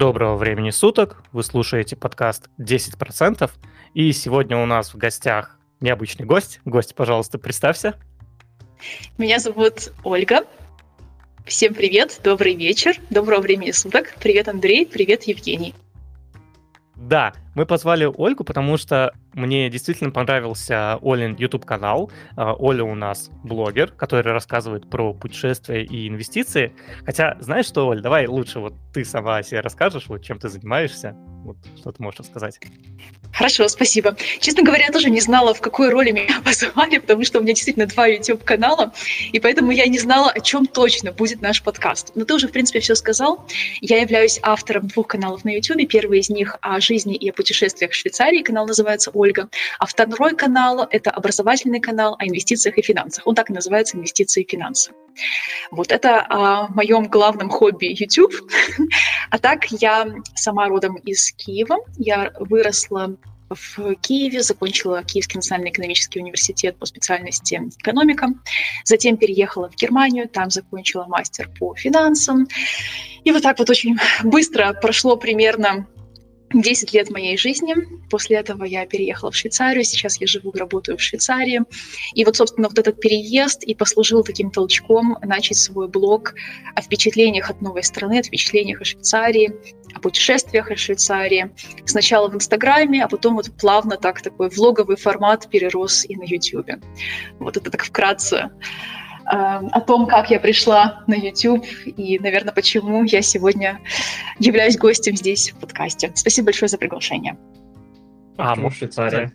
Доброго времени суток. Вы слушаете подкаст 10%. И сегодня у нас в гостях необычный гость. Гость, пожалуйста, представься. Меня зовут Ольга. Всем привет, добрый вечер, доброго времени суток. Привет, Андрей, привет, Евгений. Да, мы позвали Ольгу, потому что мне действительно понравился Олин YouTube-канал. А, Оля у нас блогер, который рассказывает про путешествия и инвестиции. Хотя, знаешь что, Оль, давай лучше вот ты сама о себе расскажешь, вот чем ты занимаешься. Вот что ты можешь рассказать. Хорошо, спасибо. Честно говоря, я тоже не знала, в какой роли меня позвали, потому что у меня действительно два YouTube-канала, и поэтому я не знала, о чем точно будет наш подкаст. Но ты уже, в принципе, все сказал. Я являюсь автором двух каналов на YouTube. Первый из них о жизни и о путешествиях в Швейцарии, канал называется «Ольга», а второй канал — это образовательный канал о инвестициях и финансах. Он так и называется «Инвестиции и финансы». Вот это о моем главном хобби YouTube. а так я сама родом из Киева. Я выросла в Киеве, закончила Киевский национальный экономический университет по специальности экономика, затем переехала в Германию, там закончила мастер по финансам. И вот так вот очень быстро прошло примерно 10 лет моей жизни. После этого я переехала в Швейцарию. Сейчас я живу и работаю в Швейцарии. И вот, собственно, вот этот переезд и послужил таким толчком начать свой блог о впечатлениях от новой страны, о впечатлениях о Швейцарии, о путешествиях о Швейцарии. Сначала в Инстаграме, а потом вот плавно так такой влоговый формат перерос и на Ютьюбе. Вот это так вкратце Эм, о том, как я пришла на YouTube и, наверное, почему я сегодня являюсь гостем здесь в подкасте. Спасибо большое за приглашение. А, почему Швейцария?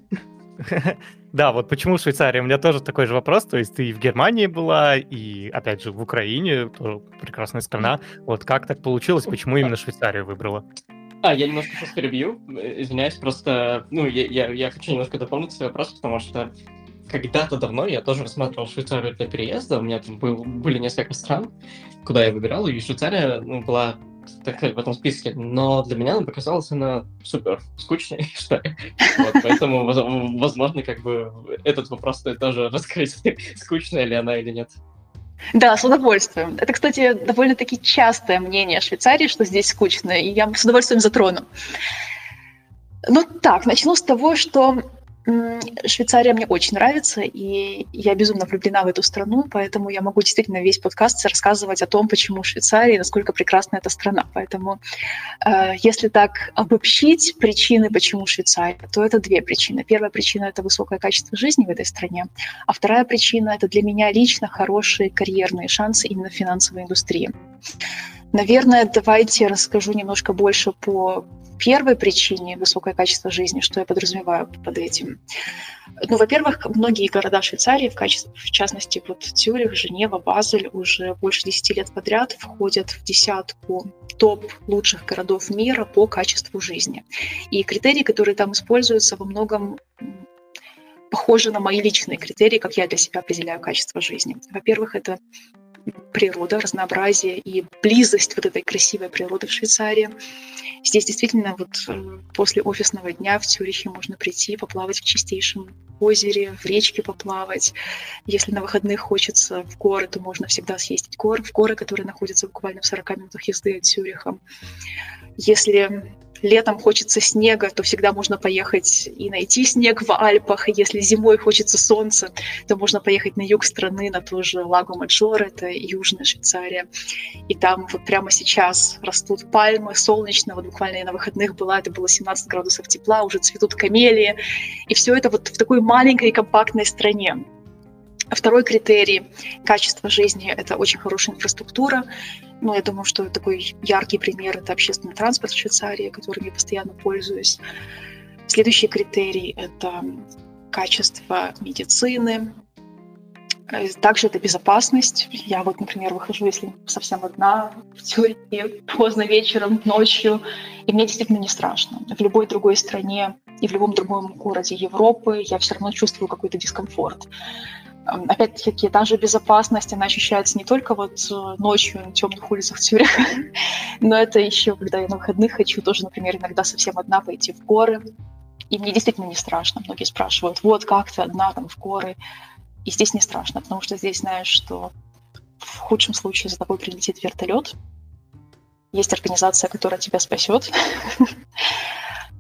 Да, вот почему Швейцария? У меня тоже такой же вопрос. То есть ты и в Германии была, и, опять же, в Украине, тоже прекрасная страна. Вот как так получилось? Почему именно Швейцарию выбрала? А, я немножко сейчас перебью, извиняюсь, просто, ну, я, я, я хочу немножко дополнить свой вопрос, потому что когда-то давно я тоже рассматривал Швейцарию для переезда. У меня там был, были несколько стран, куда я выбирал, и Швейцария ну, была так сказать, в этом списке, но для меня она показалась она супер скучной, что. Вот, поэтому, возможно, как бы этот вопрос стоит тоже раскрыть, скучная ли она или нет. Да, с удовольствием. Это, кстати, довольно-таки частое мнение Швейцарии, что здесь скучно, и я с удовольствием затрону. Ну так, начну с того, что Швейцария мне очень нравится, и я безумно влюблена в эту страну, поэтому я могу действительно весь подкаст рассказывать о том, почему Швейцария, насколько прекрасна эта страна. Поэтому, э, если так обобщить причины, почему Швейцария, то это две причины. Первая причина — это высокое качество жизни в этой стране, а вторая причина — это для меня лично хорошие карьерные шансы именно в финансовой индустрии. Наверное, давайте расскажу немножко больше по первой причине высокое качество жизни, что я подразумеваю под этим. Ну, во-первых, многие города Швейцарии, в, качестве, в частности, вот Цюрих, Женева, Базель, уже больше 10 лет подряд входят в десятку топ лучших городов мира по качеству жизни. И критерии, которые там используются, во многом похожи на мои личные критерии, как я для себя определяю качество жизни. Во-первых, это природа, разнообразие и близость вот этой красивой природы в Швейцарии. Здесь действительно вот э, после офисного дня в Цюрихе можно прийти, поплавать в чистейшем озере, в речке поплавать. Если на выходных хочется в горы, то можно всегда съездить в горы, в горы, которые находятся буквально в 40 минутах езды от Цюриха. Если летом хочется снега, то всегда можно поехать и найти снег в Альпах. Если зимой хочется солнца, то можно поехать на юг страны, на ту же Лагу Маджор, это Южная Швейцария. И там вот прямо сейчас растут пальмы, солнечно. Вот буквально я на выходных была, это было 17 градусов тепла, уже цветут камелии. И все это вот в такой маленькой компактной стране. Второй критерий качества жизни – это очень хорошая инфраструктура. Ну, я думаю, что такой яркий пример – это общественный транспорт в Швейцарии, которым я постоянно пользуюсь. Следующий критерий – это качество медицины. Э, также это безопасность. Я вот, например, выхожу, если совсем одна, в теории, поздно вечером, ночью, и мне действительно не страшно. В любой другой стране и в любом другом городе Европы я все равно чувствую какой-то дискомфорт опять-таки, та же безопасность, она ощущается не только вот э, ночью на темных улицах Цюриха, но это еще, когда я на выходных хочу тоже, например, иногда совсем одна пойти в горы. И мне действительно не страшно. Многие спрашивают, вот как ты одна там в горы? И здесь не страшно, потому что здесь знаешь, что в худшем случае за тобой прилетит вертолет, есть организация, которая тебя спасет.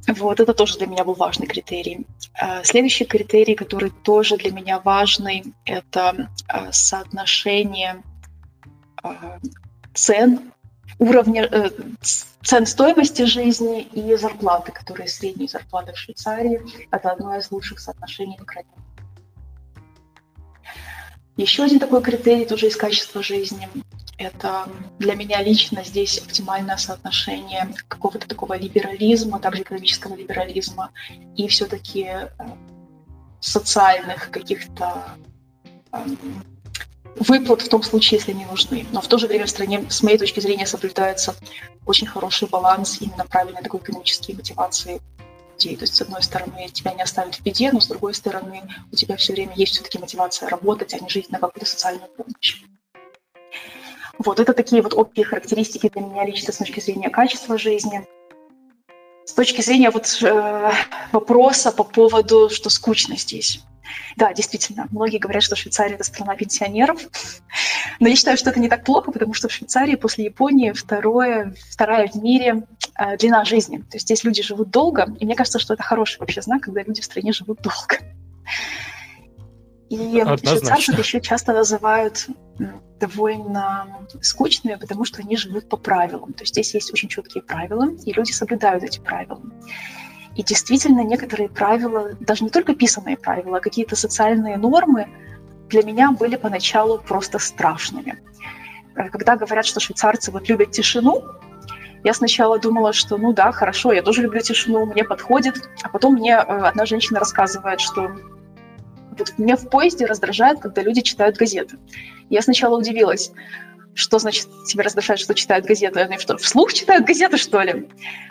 Вот, это тоже для меня был важный критерий. А, следующий критерий, который тоже для меня важный, это а, соотношение а, цен, уровня э, цен стоимости жизни и зарплаты, которые средние зарплаты в Швейцарии. Это одно из лучших соотношений в крайнем. Еще один такой критерий тоже из качества жизни это для меня лично здесь оптимальное соотношение какого-то такого либерализма, также экономического либерализма и все-таки э, социальных каких-то эм, выплат в том случае, если они нужны. Но в то же время в стране, с моей точки зрения, соблюдается очень хороший баланс именно правильной такой экономической мотивации людей. То есть, с одной стороны, тебя не оставят в беде, но с другой стороны, у тебя все время есть все-таки мотивация работать, а не жить на какую-то социальную помощь. Вот это такие вот общие характеристики для меня лично с точки зрения качества жизни. С точки зрения вот э, вопроса по поводу, что скучно здесь. Да, действительно, многие говорят, что Швейцария – это страна пенсионеров. Но я считаю, что это не так плохо, потому что в Швейцарии после Японии второе, вторая в мире э, длина жизни. То есть здесь люди живут долго, и мне кажется, что это хороший вообще знак, когда люди в стране живут долго. И швейцарцев еще часто называют довольно скучными, потому что они живут по правилам. То есть здесь есть очень четкие правила, и люди соблюдают эти правила. И действительно, некоторые правила, даже не только писанные правила, а какие-то социальные нормы для меня были поначалу просто страшными. Э, когда говорят, что швейцарцы вот любят тишину, я сначала думала, что ну да, хорошо, я тоже люблю тишину, мне подходит. А потом мне э, одна женщина рассказывает, что вот меня в поезде раздражает, когда люди читают газеты. Я сначала удивилась, что значит тебя раздражает, что читают газеты? Они что, вслух читают газеты, что ли?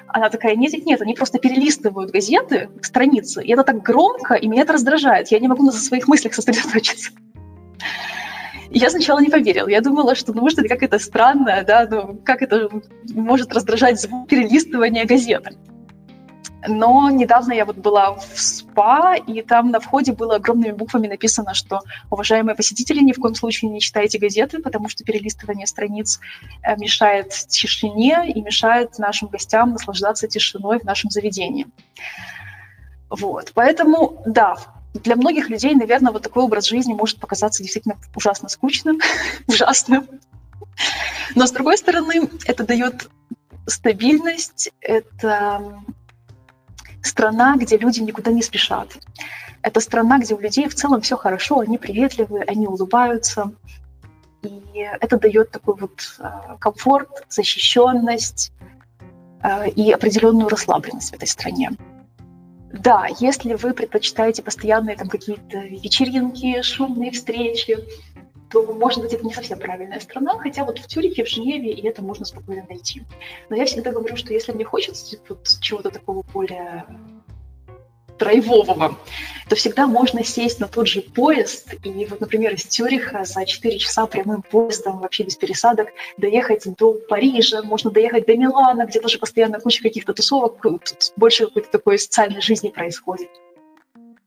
Она такая, нет, нет, они просто перелистывают газеты, страницы, и это так громко, и меня это раздражает. Я не могу на своих мыслях сосредоточиться. Я сначала не поверила. Я думала, что, ну, может, это какая-то странная, да, ну, как это может раздражать звук перелистывания газеты. Но недавно я вот была в СПА, и там на входе было огромными буквами написано, что, уважаемые посетители, ни в коем случае не читайте газеты, потому что перелистывание страниц э, мешает тишине и мешает нашим гостям наслаждаться тишиной в нашем заведении. Вот, поэтому, да, для многих людей, наверное, вот такой образ жизни может показаться действительно ужасно скучным, ужасным. Но, с другой стороны, это дает стабильность, это страна, где люди никуда не спешат. Это страна, где у людей в целом все хорошо, они приветливые, они улыбаются. И это дает такой вот э, комфорт, защищенность э, и определенную расслабленность в этой стране. Да, если вы предпочитаете постоянные там какие-то вечеринки, шумные встречи, то, может быть, это не совсем правильная страна, хотя вот в Тюрихе, в Женеве, и это можно спокойно найти. Но я всегда говорю, что если мне хочется типа, чего-то такого более драйвового, то всегда можно сесть на тот же поезд и вот, например, из Тюриха за 4 часа прямым поездом, вообще без пересадок, доехать до Парижа, можно доехать до Милана, где тоже постоянно куча каких-то тусовок, больше какой-то такой социальной жизни происходит.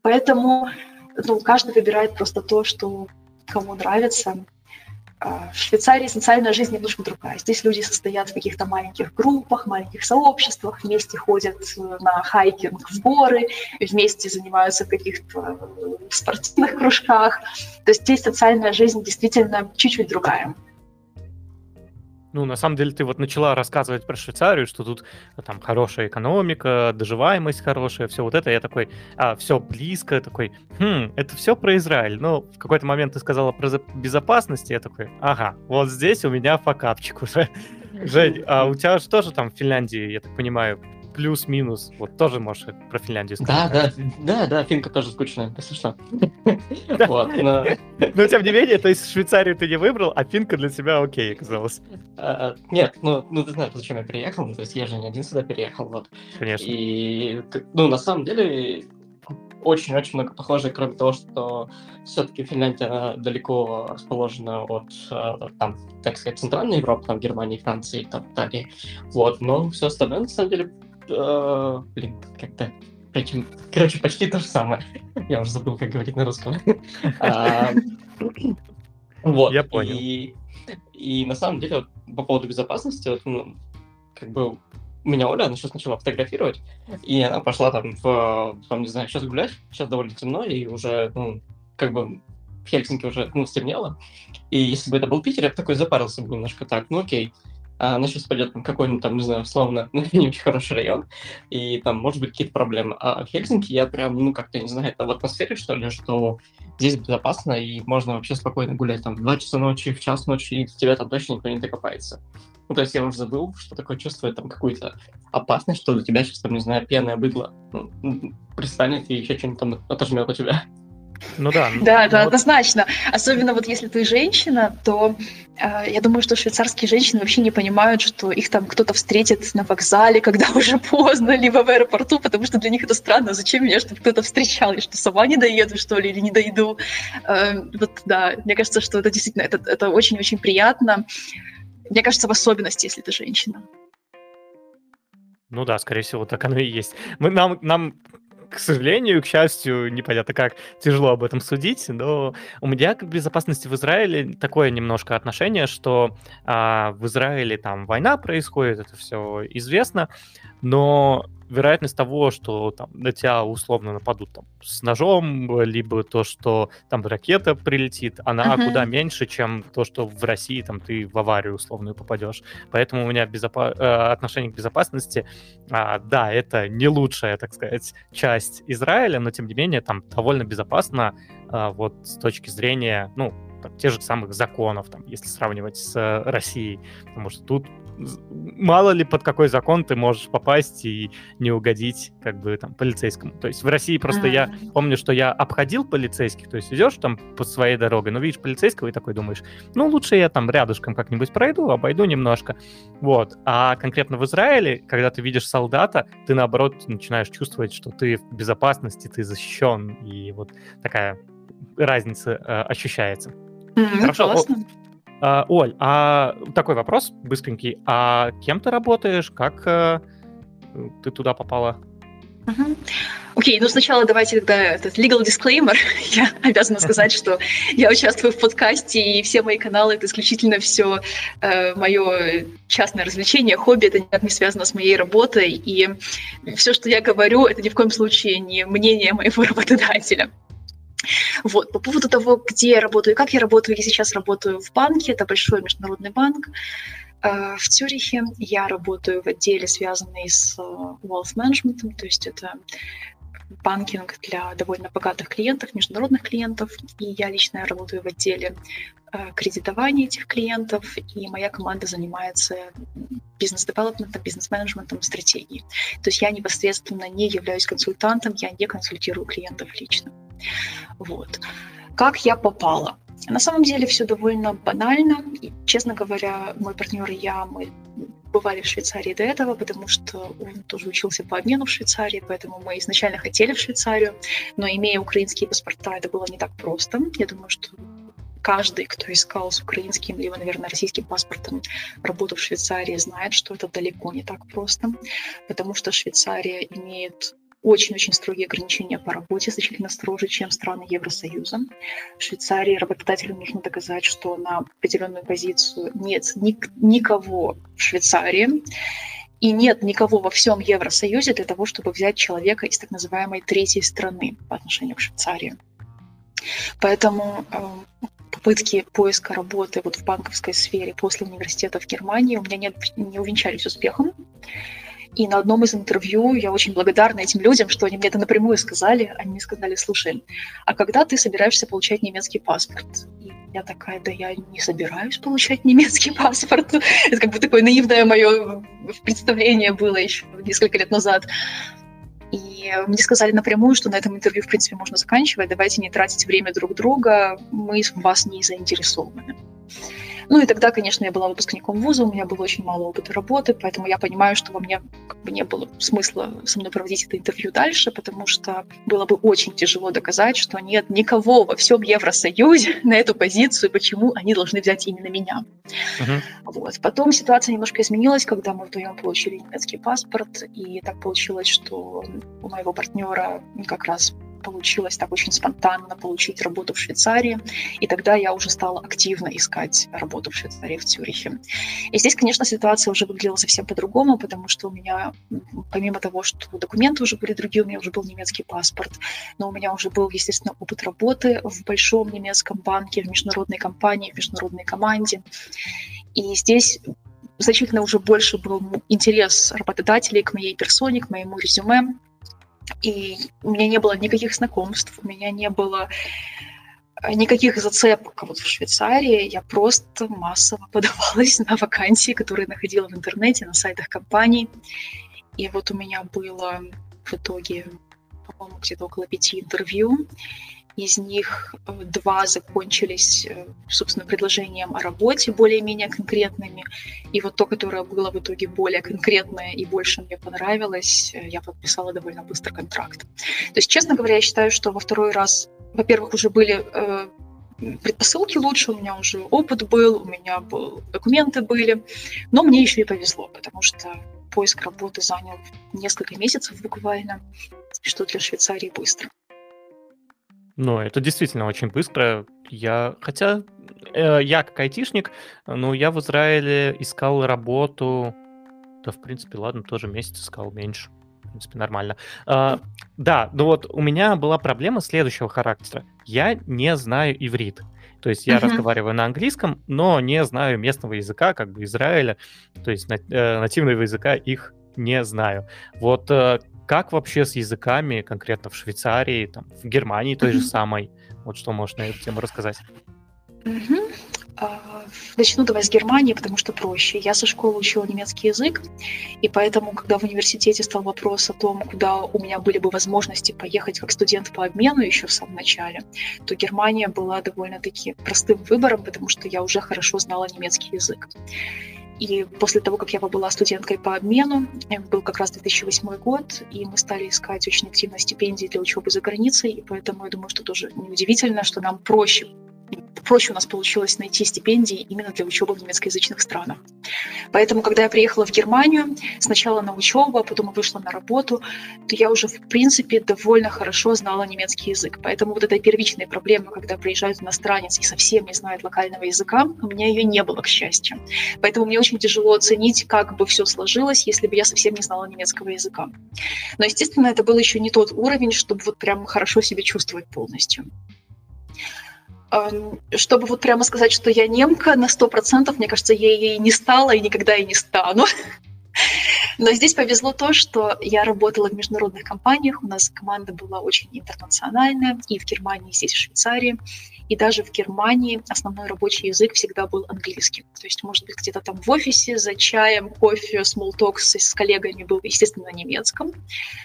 Поэтому ну, каждый выбирает просто то, что кому нравится. А, в Швейцарии социальная жизнь немножко другая. Здесь люди состоят в каких-то маленьких группах, маленьких сообществах, вместе ходят на хайкинг в горы, вместе занимаются в каких-то спортивных кружках. То есть здесь социальная жизнь действительно чуть-чуть другая. Ну, на самом деле, ты вот начала рассказывать про Швейцарию, что тут ну, там хорошая экономика, доживаемость хорошая, все вот это. Я такой, а, все близко, такой, хм, это все про Израиль. Но в какой-то момент ты сказала про безопасность, я такой, ага, вот здесь у меня факапчик уже. Жень, а у тебя же тоже там в Финляндии, я так понимаю, плюс-минус. Вот тоже можешь про Финляндию сказать. Да, да, да, да, финка тоже скучная, если что. Но... тем не менее, то есть Швейцарию ты не выбрал, а финка для тебя окей оказалась. А, нет, ну, ну ты знаешь, зачем я приехал, ну, то есть я же не один сюда переехал, вот. Конечно. И, ну, на самом деле, очень-очень много похожих, кроме того, что все-таки Финляндия далеко расположена от, э, там, так сказать, Центральной Европы, там, Германии, Франции и так далее. Вот, но все остальное, на самом деле, э, блин, как-то Короче, почти то же самое. Я уже забыл, как говорить на русском. А, вот. Я понял. И, и на самом деле, вот, по поводу безопасности, вот, ну, как бы меня Оля, она сейчас начала фотографировать, и она пошла там в, там, не знаю, сейчас гулять, сейчас довольно темно, и уже, ну, как бы в Хельсинки уже, ну, стемнело. И если бы это был Питер, я бы такой запарился бы немножко так, ну окей, она сейчас пойдет в какой-нибудь там, не знаю, условно, не очень хороший район, и там, может быть, какие-то проблемы. А в Хельсинки я прям, ну, как-то, не знаю, это в атмосфере, что ли, что здесь безопасно, и можно вообще спокойно гулять там в 2 часа ночи, в час ночи, и тебя там точно никто не докопается. Ну, то есть я уже забыл, что такое чувствовать там какую-то опасность, что для тебя сейчас, там, не знаю, пьяное быдло ну, пристанет и еще что-нибудь там отожмет у тебя. Ну да. Да, это вот... однозначно. Особенно вот если ты женщина, то э, я думаю, что швейцарские женщины вообще не понимают, что их там кто-то встретит на вокзале, когда уже поздно, либо в аэропорту, потому что для них это странно. Зачем меня, чтобы кто-то встречал? Я что, сама не доеду, что ли, или не дойду? Э, вот да, мне кажется, что это действительно, это, это очень-очень приятно. Мне кажется, в особенности, если ты женщина. Ну да, скорее всего, так оно и есть. Мы, нам, нам к сожалению, к счастью, непонятно как, тяжело об этом судить, но у меня к безопасности в Израиле такое немножко отношение, что а, в Израиле там война происходит, это все известно, но вероятность того, что там на тебя условно нападут там с ножом, либо то, что там ракета прилетит, она uh-huh. куда меньше, чем то, что в России там ты в аварию условную попадешь. Поэтому у меня безопа- э, отношение к безопасности, а, да, это не лучшая, так сказать, часть Израиля, но тем не менее там довольно безопасно а, вот с точки зрения, ну, там, тех же самых законов, там, если сравнивать с э, Россией, потому что тут мало ли под какой закон ты можешь попасть и не угодить как бы там полицейскому. То есть в России просто я помню, что я обходил полицейских, то есть идешь там по своей дороге, но видишь полицейского и такой думаешь, ну лучше я там рядышком как-нибудь пройду, обойду немножко. Вот. А конкретно в Израиле, когда ты видишь солдата, ты наоборот начинаешь чувствовать, что ты в безопасности, ты защищен, и вот такая разница э, ощущается. Mm, Хорошо. Классно. А, Оль, а такой вопрос быстренький. А кем ты работаешь? Как э, ты туда попала? Окей, okay, ну сначала давайте тогда этот legal disclaimer. я обязана сказать, что я участвую в подкасте, и все мои каналы — это исключительно все э, мое частное развлечение, хобби, это никак не связано с моей работой, и все, что я говорю, это ни в коем случае не мнение моего работодателя. Вот. По поводу того, где я работаю как я работаю, я сейчас работаю в банке, это большой международный банк э, в Цюрихе. Я работаю в отделе, связанный с э, wealth management, то есть это банкинг для довольно богатых клиентов, международных клиентов. И я лично работаю в отделе э, кредитования этих клиентов, и моя команда занимается бизнес-девелопментом, бизнес-менеджментом, стратегией. То есть я непосредственно не являюсь консультантом, я не консультирую клиентов лично. Вот. Как я попала? На самом деле все довольно банально. И, честно говоря, мой партнер и я, мы бывали в Швейцарии до этого, потому что он тоже учился по обмену в Швейцарии, поэтому мы изначально хотели в Швейцарию, но имея украинские паспорта, это было не так просто. Я думаю, что каждый, кто искал с украинским, либо, наверное, российским паспортом работу в Швейцарии, знает, что это далеко не так просто, потому что Швейцария имеет очень-очень строгие ограничения по работе, значительно строже, чем страны Евросоюза. В Швейцарии работодателю нужно доказать, что на определенную позицию нет ник- никого в Швейцарии, и нет никого во всем Евросоюзе для того, чтобы взять человека из так называемой третьей страны по отношению к Швейцарии. Поэтому э, попытки поиска работы вот в банковской сфере после университета в Германии у меня не, не увенчались успехом. И на одном из интервью я очень благодарна этим людям, что они мне это напрямую сказали. Они мне сказали, слушай, а когда ты собираешься получать немецкий паспорт? И я такая, да я не собираюсь получать немецкий паспорт. Это как бы такое наивное мое представление было еще несколько лет назад. И мне сказали напрямую, что на этом интервью, в принципе, можно заканчивать. Давайте не тратить время друг друга. Мы в вас не заинтересованы. Ну и тогда, конечно, я была выпускником вуза, у меня было очень мало опыта работы, поэтому я понимаю, что во мне как бы не было смысла со мной проводить это интервью дальше, потому что было бы очень тяжело доказать, что нет никого во всем Евросоюзе на эту позицию, почему они должны взять именно меня. Uh-huh. Вот. Потом ситуация немножко изменилась, когда мы вдвоем получили немецкий паспорт, и так получилось, что у моего партнера как раз получилось так очень спонтанно получить работу в Швейцарии, и тогда я уже стала активно искать работу в Швейцарии, в Цюрихе. И здесь, конечно, ситуация уже выглядела совсем по-другому, потому что у меня, помимо того, что документы уже были другие, у меня уже был немецкий паспорт, но у меня уже был, естественно, опыт работы в большом немецком банке, в международной компании, в международной команде. И здесь значительно уже больше был интерес работодателей к моей персоне, к моему резюме. И у меня не было никаких знакомств, у меня не было э, никаких зацепок вот в Швейцарии. Я просто массово подавалась на вакансии, которые находила в интернете, на сайтах компаний. И вот у меня было в итоге, по-моему, где-то около пяти интервью. Из них э, два закончились, э, собственно, предложением о работе более-менее конкретными. И вот то, которое было в итоге более конкретное и больше мне понравилось, э, я подписала довольно быстро контракт. То есть, честно говоря, я считаю, что во второй раз, во-первых, уже были предпосылки лучше, у меня уже опыт был, у меня был, документы были, но мне еще и повезло, потому что поиск работы занял несколько месяцев буквально, что для Швейцарии быстро. Ну, это действительно очень быстро. Я, хотя э, я как айтишник, ну, я в Израиле искал работу, да, в принципе, ладно, тоже месяц искал меньше. В принципе, нормально. А, да, ну вот у меня была проблема следующего характера. Я не знаю иврит. То есть я uh-huh. разговариваю на английском, но не знаю местного языка, как бы Израиля. То есть э, нативного языка их не знаю. Вот э, как вообще с языками, конкретно в Швейцарии, там, в Германии той же самой? Вот что можешь на эту тему рассказать? А, начну давай с Германии, потому что проще. Я со школы учила немецкий язык, и поэтому, когда в университете стал вопрос о том, куда у меня были бы возможности поехать как студент по обмену еще в самом начале, то Германия была довольно-таки простым выбором, потому что я уже хорошо знала немецкий язык. И после того, как я была студенткой по обмену, был как раз 2008 год, и мы стали искать очень активно стипендии для учебы за границей, и поэтому я думаю, что тоже неудивительно, что нам проще проще у нас получилось найти стипендии именно для учебы в немецкоязычных странах. Поэтому, когда я приехала в Германию, сначала на учебу, а потом вышла на работу, то я уже, в принципе, довольно хорошо знала немецкий язык. Поэтому вот этой первичной проблемы, когда приезжает иностранец и совсем не знает локального языка, у меня ее не было, к счастью. Поэтому мне очень тяжело оценить, как бы все сложилось, если бы я совсем не знала немецкого языка. Но, естественно, это был еще не тот уровень, чтобы вот прям хорошо себя чувствовать полностью чтобы вот прямо сказать, что я немка на сто процентов, мне кажется, я ей не стала и никогда и не стану. Но здесь повезло то, что я работала в международных компаниях, у нас команда была очень интернациональная, и в Германии, и здесь, в Швейцарии. И даже в Германии основной рабочий язык всегда был английский. То есть, может быть, где-то там в офисе за чаем, кофе, смолток с, с коллегами был, естественно, на немецком,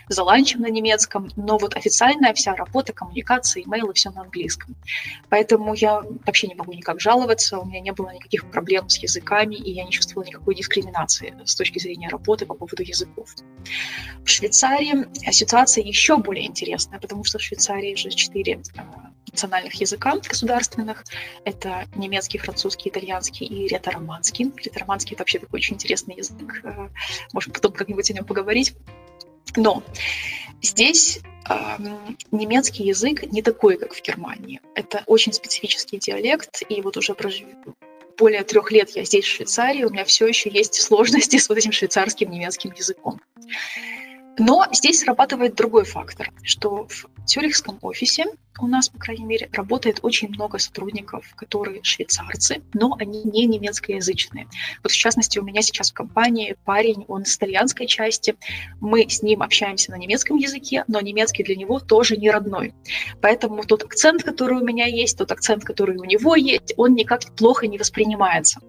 за ланчем на немецком, но вот официальная вся работа, коммуникация, имейлы, все на английском. Поэтому я вообще не могу никак жаловаться, у меня не было никаких проблем с языками, и я не чувствовала никакой дискриминации с точки зрения работы по поводу языков. В Швейцарии ситуация еще более интересная, потому что в Швейцарии же четыре а, национальных языка государственных. Это немецкий, французский, итальянский и ретороманский. Ретороманский — это вообще такой очень интересный язык. Э, можем потом как-нибудь о нем поговорить. Но здесь э, немецкий язык не такой, как в Германии. Это очень специфический диалект, и вот уже прожив... более трех лет я здесь, в Швейцарии, у меня все еще есть сложности с вот этим швейцарским немецким языком. Но здесь срабатывает другой фактор, что в Цюрихском офисе у нас, по крайней мере, работает очень много сотрудников, которые швейцарцы, но они не немецкоязычные. Вот в частности, у меня сейчас в компании парень, он с итальянской части, мы с ним общаемся на немецком языке, но немецкий для него тоже не родной. Поэтому тот акцент, который у меня есть, тот акцент, который у него есть, он никак плохо не воспринимается.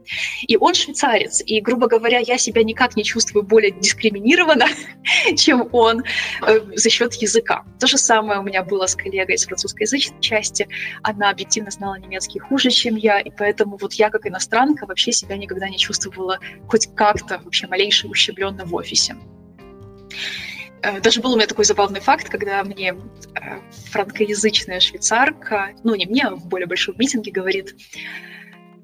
И он швейцарец, и, грубо говоря, я себя никак не чувствую более дискриминированно, чем он э, за счет языка. То же самое у меня было с коллегой из французской русскоязычной части, она объективно знала немецкий хуже, чем я, и поэтому вот я как иностранка вообще себя никогда не чувствовала хоть как-то вообще малейше ущемленно в офисе. Э, даже был у меня такой забавный факт, когда мне э, франкоязычная швейцарка, ну не мне, а в более большом митинге говорит,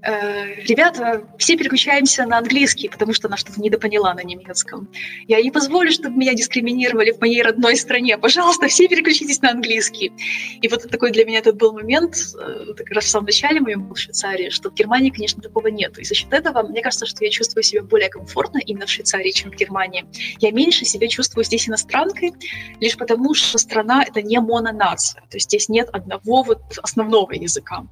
ребята, все переключаемся на английский, потому что она что-то недопоняла на немецком. Я не позволю, чтобы меня дискриминировали в моей родной стране. Пожалуйста, все переключитесь на английский. И вот такой для меня этот был момент, э, как раз в самом начале моем в Швейцарии, что в Германии, конечно, такого нет. И за счет этого мне кажется, что я чувствую себя более комфортно именно в Швейцарии, чем в Германии. Я меньше себя чувствую здесь иностранкой, лишь потому, что страна — это не мононация. То есть здесь нет одного вот основного языка.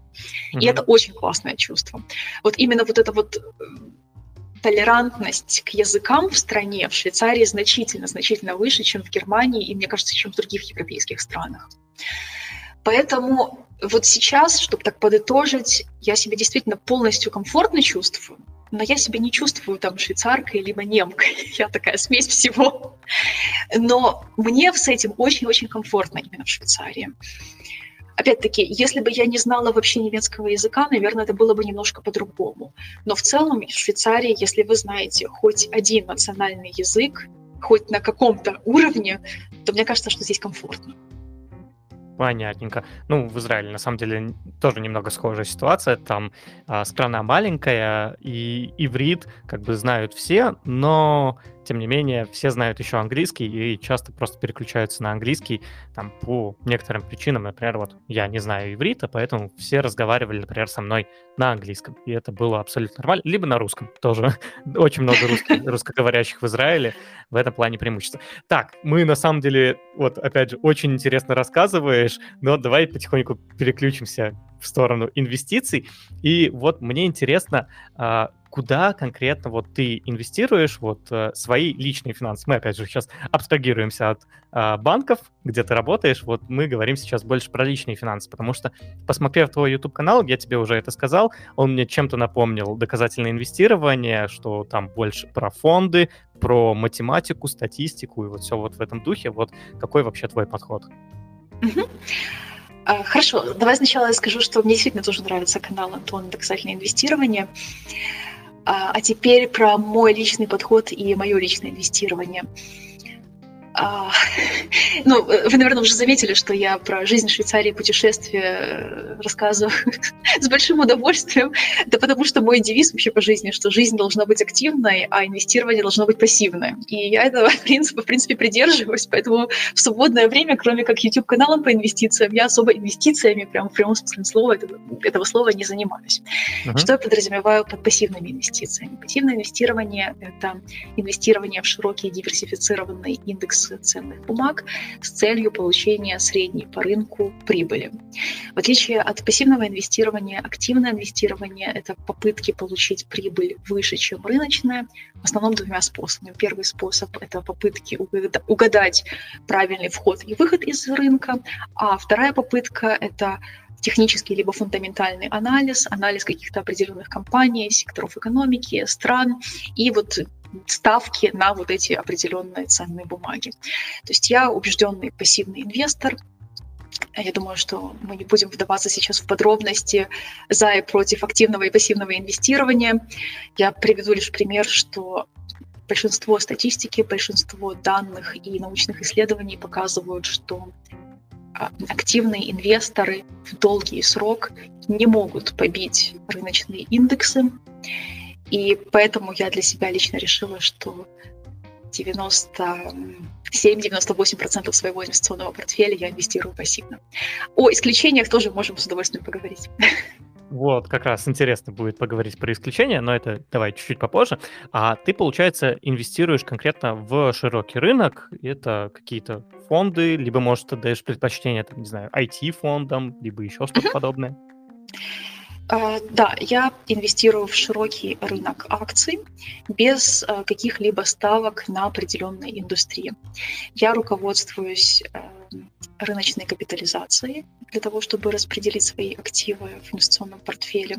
Mm-hmm. И это очень классное чувство обществом. Вот именно вот эта вот э, толерантность к языкам в стране, в Швейцарии, значительно, значительно выше, чем в Германии и, мне кажется, чем в других европейских странах. Поэтому вот сейчас, чтобы так подытожить, я себя действительно полностью комфортно чувствую, но я себя не чувствую там швейцаркой либо немкой. Я такая смесь всего. Но мне с этим очень-очень комфортно именно в Швейцарии. Опять-таки, если бы я не знала вообще немецкого языка, наверное, это было бы немножко по-другому. Но в целом в Швейцарии, если вы знаете хоть один национальный язык, хоть на каком-то уровне, то мне кажется, что здесь комфортно. Понятненько. Ну, в Израиле, на самом деле, тоже немного схожая ситуация. Там а, страна маленькая, и иврит как бы знают все, но тем не менее, все знают еще английский и часто просто переключаются на английский там по некоторым причинам. Например, вот я не знаю иврита, поэтому все разговаривали, например, со мной на английском. И это было абсолютно нормально. Либо на русском тоже. Очень много русскоговорящих в Израиле. В этом плане преимущество. Так, мы на самом деле, вот опять же, очень интересно рассказываешь, но давай потихоньку переключимся в сторону инвестиций. И вот мне интересно, а, куда конкретно вот ты инвестируешь вот э, свои личные финансы. Мы, опять же, сейчас абстрагируемся от э, банков, где ты работаешь, вот мы говорим сейчас больше про личные финансы, потому что, посмотрев твой YouTube-канал, я тебе уже это сказал, он мне чем-то напомнил доказательное инвестирование, что там больше про фонды, про математику, статистику и вот все вот в этом духе. Вот какой вообще твой подход? Хорошо, давай сначала я скажу, что мне действительно тоже нравится канал Антона «Доказательное инвестирование». А, а теперь про мой личный подход и мое личное инвестирование. А, ну, вы, наверное, уже заметили, что я про жизнь в Швейцарии, путешествия э, рассказываю с большим удовольствием. Да потому что мой девиз вообще по жизни, что жизнь должна быть активной, а инвестирование должно быть пассивным. И я этого принципа, в принципе, придерживаюсь. Поэтому в свободное время, кроме как YouTube-каналом по инвестициям, я особо инвестициями, прям в прямом смысле слова, этого, этого слова не занимаюсь. Uh-huh. Что я подразумеваю под пассивными инвестициями? Пассивное инвестирование — это инвестирование в широкий диверсифицированный индекс ценных бумаг с целью получения средней по рынку прибыли. В отличие от пассивного инвестирования, активное инвестирование – это попытки получить прибыль выше, чем рыночная, в основном двумя способами. Первый способ – это попытки угадать правильный вход и выход из рынка, а вторая попытка – это технический либо фундаментальный анализ, анализ каких-то определенных компаний, секторов экономики, стран и вот ставки на вот эти определенные ценные бумаги. То есть я убежденный пассивный инвестор, я думаю, что мы не будем вдаваться сейчас в подробности за и против активного и пассивного инвестирования. Я приведу лишь пример, что большинство статистики, большинство данных и научных исследований показывают, что а, активные инвесторы в долгий срок не могут побить рыночные индексы. И поэтому я для себя лично решила, что 97-98% своего инвестиционного портфеля я инвестирую пассивно. О исключениях тоже можем с удовольствием поговорить. Вот, как раз интересно будет поговорить про исключения, но это давай чуть-чуть попозже. А ты, получается, инвестируешь конкретно в широкий рынок, это какие-то фонды, либо, может, ты даешь предпочтение, там, не знаю, IT-фондам, либо еще что-то подобное? А, да, я инвестирую в широкий рынок акций без а, каких-либо ставок на определенные индустрии. Я руководствуюсь э, рыночной капитализации для того, чтобы распределить свои активы в инвестиционном портфеле.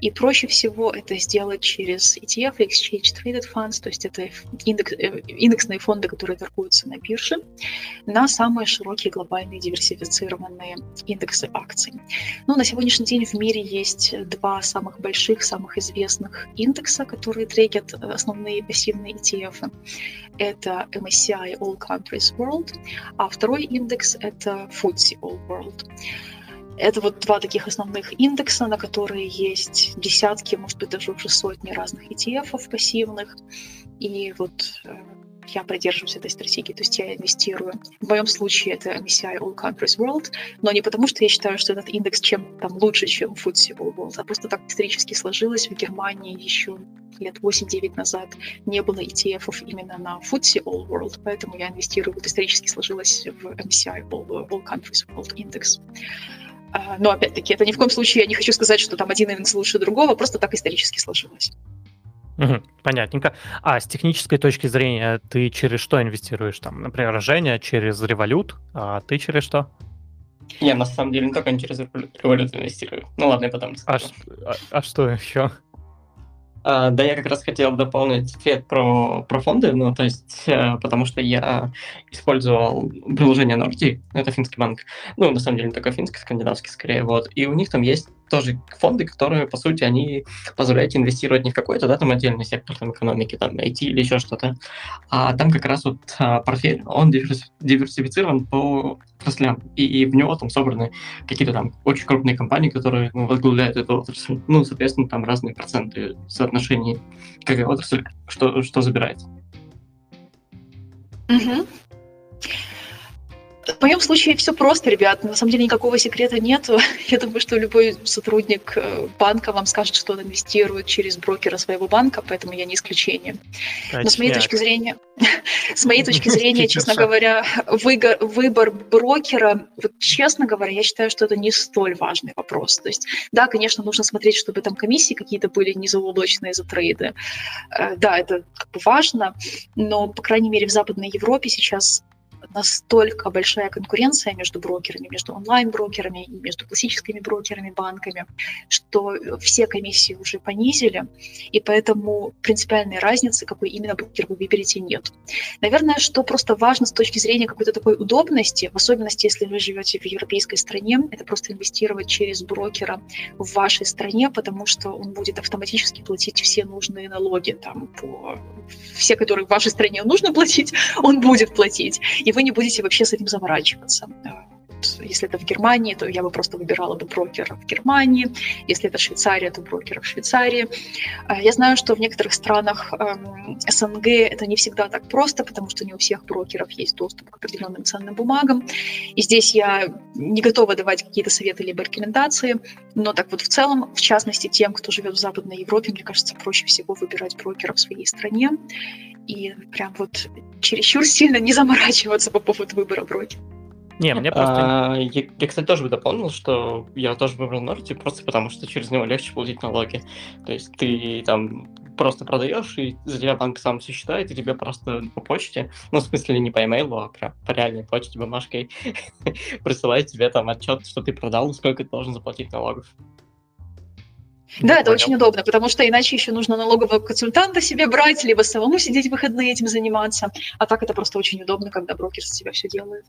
И проще всего это сделать через ETF, Exchange Traded Funds, то есть это индекс, э, индексные фонды, которые торгуются на бирже, на самые широкие глобальные диверсифицированные индексы акций. Ну, на сегодняшний день в мире есть два самых больших, самых известных индекса, которые трекят основные пассивные ETF. Это MSCI All Countries World, а второй индекс — это FTSE All World. Это вот два таких основных индекса, на которые есть десятки, может быть, даже уже сотни разных ETF пассивных. И вот э, я придерживаюсь этой стратегии, то есть я инвестирую. В моем случае это MSCI All Countries World, но не потому, что я считаю, что этот индекс чем там лучше, чем FTSE All World, а просто так исторически сложилось. В Германии еще лет 8-9 назад не было ETF именно на FTSE All World, поэтому я инвестирую, вот исторически сложилось в MSCI All, All Countries World Index. А, но опять-таки, это ни в коем случае я не хочу сказать, что там один индекс лучше другого, просто так исторически сложилось. Угу, понятненько. А с технической точки зрения ты через что инвестируешь? Там, например, Женя через Revolut, а ты через что? Я на самом деле не только через Revolut инвестирую. Ну ладно, я потом а, а, а что еще? А, да, я как раз хотел дополнить ответ про, про фонды, ну, то есть, э, потому что я использовал приложение Nordi, это финский банк, ну, на самом деле, не только финский, скандинавский скорее, вот, и у них там есть тоже фонды, которые, по сути, они позволяют инвестировать не в какой-то, да, там отдельный сектор там, экономики, там, IT или еще что-то, а там как раз вот а, портфель, он диверсифицирован по отраслям, и, и в него там собраны какие-то там очень крупные компании, которые ну, возглавляют эту отрасль. Ну, соответственно, там разные проценты соотношений, какая отрасль, что, что забирает. Угу. В моем случае все просто, ребят. На самом деле никакого секрета нету. Я думаю, что любой сотрудник э, банка вам скажет, что он инвестирует через брокера своего банка, поэтому я не исключение. Но с моей точки зрения, с моей точки зрения, честно говоря, выбор брокера, вот честно говоря, я считаю, что это не столь важный вопрос. То есть, да, конечно, нужно смотреть, чтобы там комиссии какие-то были не заоблачные за трейды. Э, да, это как бы важно, но, по крайней мере, в Западной Европе сейчас настолько большая конкуренция между брокерами, между онлайн-брокерами и между классическими брокерами, банками, что все комиссии уже понизили, и поэтому принципиальной разницы, какой именно брокер вы выберете, нет. Наверное, что просто важно с точки зрения какой-то такой удобности, в особенности, если вы живете в европейской стране, это просто инвестировать через брокера в вашей стране, потому что он будет автоматически платить все нужные налоги, там, по... все, которые в вашей стране нужно платить, он будет платить. И вы не будете вообще с этим заморачиваться. Если это в Германии, то я бы просто выбирала бы брокера в Германии. Если это Швейцария, то брокера в Швейцарии. А, я знаю, что в некоторых странах эм, СНГ это не всегда так просто, потому что не у всех брокеров есть доступ к определенным ценным бумагам. И здесь я не готова давать какие-то советы либо рекомендации, но так вот в целом, в частности, тем, кто живет в Западной Европе, мне кажется, проще всего выбирать брокера в своей стране и прям вот чересчур сильно не заморачиваться по поводу выбора брокера. Не, мне просто... А, я, я, кстати, тоже бы дополнил, что я тоже выбрал Норти просто потому, что через него легче платить налоги. То есть ты там просто продаешь, и за тебя банк сам все считает, и тебе просто по почте, ну, в смысле, не по имейлу, а прям по реальной почте бумажкой присылает тебе там отчет, что ты продал, сколько ты должен заплатить налогов. Да, это понял. очень удобно, потому что иначе еще нужно налогового консультанта себе брать, либо самому сидеть в выходные этим заниматься. А так это просто очень удобно, когда брокер за тебя все делает.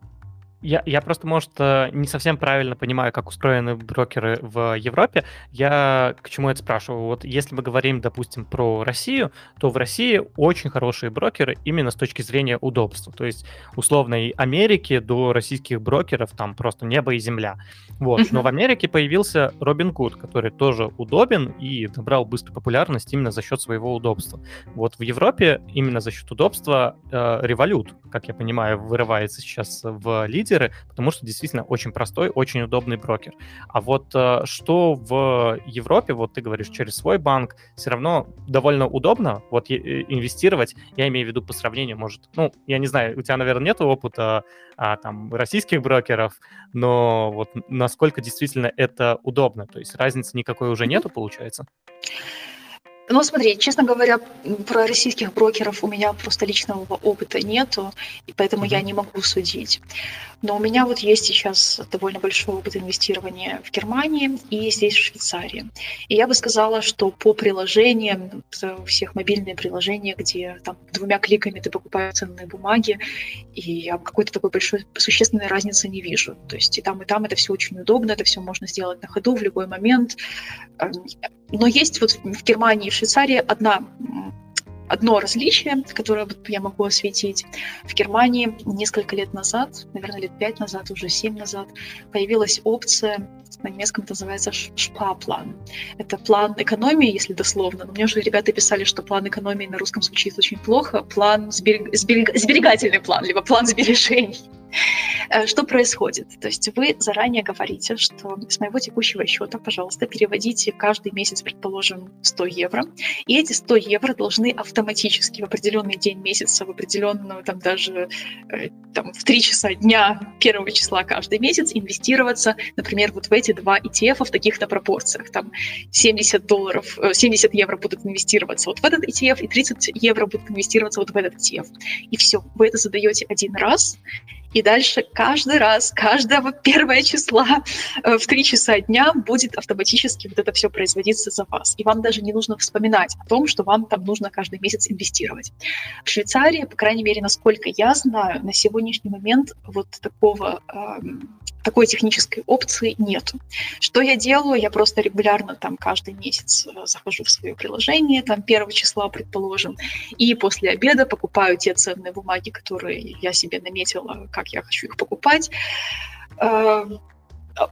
Я, я просто, может, э, не совсем правильно понимаю, как устроены брокеры в Европе. Я к чему это спрашиваю? Вот если мы говорим, допустим, про Россию, то в России очень хорошие брокеры именно с точки зрения удобства. То есть, условно, и Америки до российских брокеров там просто небо и земля. Вот. Но в Америке появился Робин Гуд, который тоже удобен и набрал быструю популярность именно за счет своего удобства. Вот в Европе именно за счет удобства э, Revolut, как я понимаю, вырывается сейчас в лидер лидеры, потому что действительно очень простой, очень удобный брокер. А вот э, что в Европе, вот ты говоришь, через свой банк, все равно довольно удобно вот инвестировать, я имею в виду по сравнению, может, ну, я не знаю, у тебя, наверное, нет опыта а, там российских брокеров, но вот насколько действительно это удобно, то есть разницы никакой уже нету, получается? Ну, смотри, честно говоря, про российских брокеров у меня просто личного опыта нету, и поэтому mm-hmm. я не могу судить. Но у меня вот есть сейчас довольно большой опыт инвестирования в Германии и здесь, в Швейцарии. И я бы сказала, что по приложениям, у всех мобильные приложения, где там двумя кликами ты покупаешь ценные бумаги, и я какой-то такой большой существенной разницы не вижу. То есть и там, и там это все очень удобно, это все можно сделать на ходу в любой момент. Но есть вот в Германии и в Швейцарии одна одно различие, которое я могу осветить. В Германии несколько лет назад, наверное, лет пять назад, уже семь назад, появилась опция, на немецком это называется шпаплан. Это план экономии, если дословно. Но мне уже ребята писали, что план экономии на русском звучит очень плохо. План сберег... Сберег... сберегательный план, либо план сбережений. Э, что происходит? То есть вы заранее говорите, что с моего текущего счета, пожалуйста, переводите каждый месяц, предположим, 100 евро, и эти 100 евро должны автоматически в определенный день месяца, в определенную, там даже э, там, в 3 часа дня первого числа каждый месяц инвестироваться, например, вот в эти два ETF в таких-то пропорциях. Там 70 долларов, 70 э, евро будут инвестироваться вот в этот ETF, и 30 евро будут инвестироваться вот в этот ETF. И все, вы это задаете один раз, и дальше каждый раз, каждого первое числа э, в 3 часа дня будет автоматически вот это все производиться за вас. И вам даже не нужно вспоминать о том, что вам там нужно каждый месяц инвестировать. В Швейцарии, по крайней мере, насколько я знаю, на сегодняшний момент вот такого эм, такой технической опции нет. Что я делаю? Я просто регулярно там каждый месяц э, захожу в свое приложение, там первого числа, предположим, и после обеда покупаю те ценные бумаги, которые я себе наметила, как я хочу их покупать э,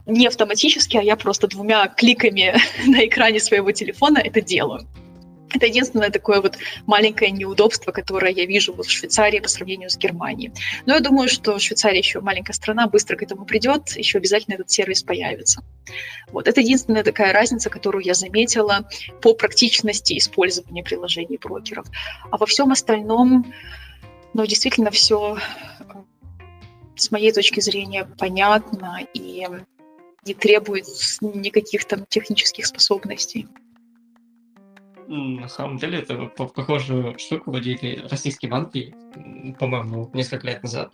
не автоматически, а я просто двумя кликами на экране своего телефона это делаю. Это единственное такое вот маленькое неудобство, которое я вижу вот в Швейцарии по сравнению с Германией. Но я думаю, что Швейцария еще маленькая страна, быстро к этому придет, еще обязательно этот сервис появится. Вот это единственная такая разница, которую я заметила по практичности использования приложений брокеров. А во всем остальном, ну, действительно все с моей точки зрения понятно и не требует никаких там технических способностей. На самом деле, это похожую штуку вводили российские банки, по-моему, несколько лет назад.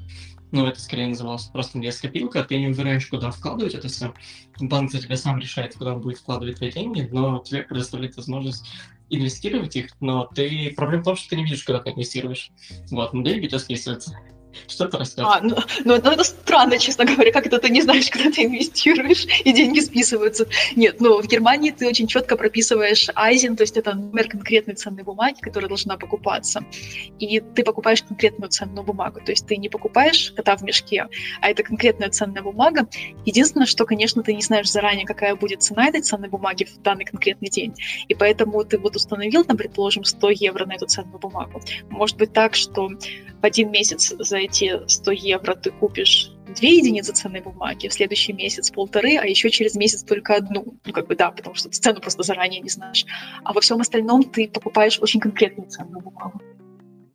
Но это скорее называлось просто инвестская пилка. Ты не выбираешь, куда вкладывать это все. Банк за тебя сам решает, куда он будет вкладывать твои деньги, но тебе предоставляет возможность инвестировать их, но ты... Проблема в том, что ты не видишь, куда ты инвестируешь. Вот, тебя списываются. Что ты растет? А, ну, ну, ну, это странно, честно говоря, как это ты не знаешь, куда ты инвестируешь, и деньги списываются. Нет, ну, в Германии ты очень четко прописываешь айзен, то есть это номер конкретной ценной бумаги, которая должна покупаться. И ты покупаешь конкретную ценную бумагу. То есть ты не покупаешь кота в мешке, а это конкретная ценная бумага. Единственное, что, конечно, ты не знаешь заранее, какая будет цена этой ценной бумаги в данный конкретный день. И поэтому ты вот установил, там, предположим, 100 евро на эту ценную бумагу. Может быть так, что в один месяц за эти 100 евро ты купишь две единицы ценной бумаги, в следующий месяц полторы, а еще через месяц только одну. Ну, как бы да, потому что цену просто заранее не знаешь. А во всем остальном ты покупаешь очень конкретную ценную бумагу.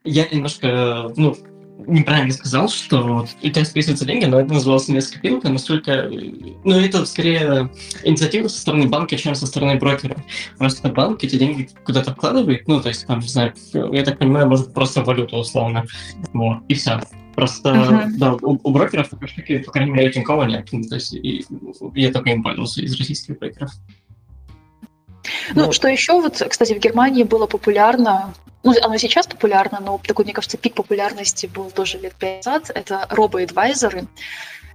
Я немножко, ну, неправильно сказал, что у тебя списываются деньги, но это называлось несколько пилка, насколько... Ну, это скорее инициатива со стороны банка, чем со стороны брокера. Просто банк эти деньги куда-то вкладывает, ну, то есть, там, не знаю, я так понимаю, может, просто валюту условно. Вот, и все. Просто, uh-huh. да, у, у брокеров такой штуки, по крайней мере, Тинькова нет. Ну, то есть, и, я только им пользовался из российских брокеров. Ну, ну, что еще, вот, кстати, в Германии было популярно, ну, оно сейчас популярно, но такой, мне кажется, пик популярности был тоже лет пять назад, это робо-эдвайзеры.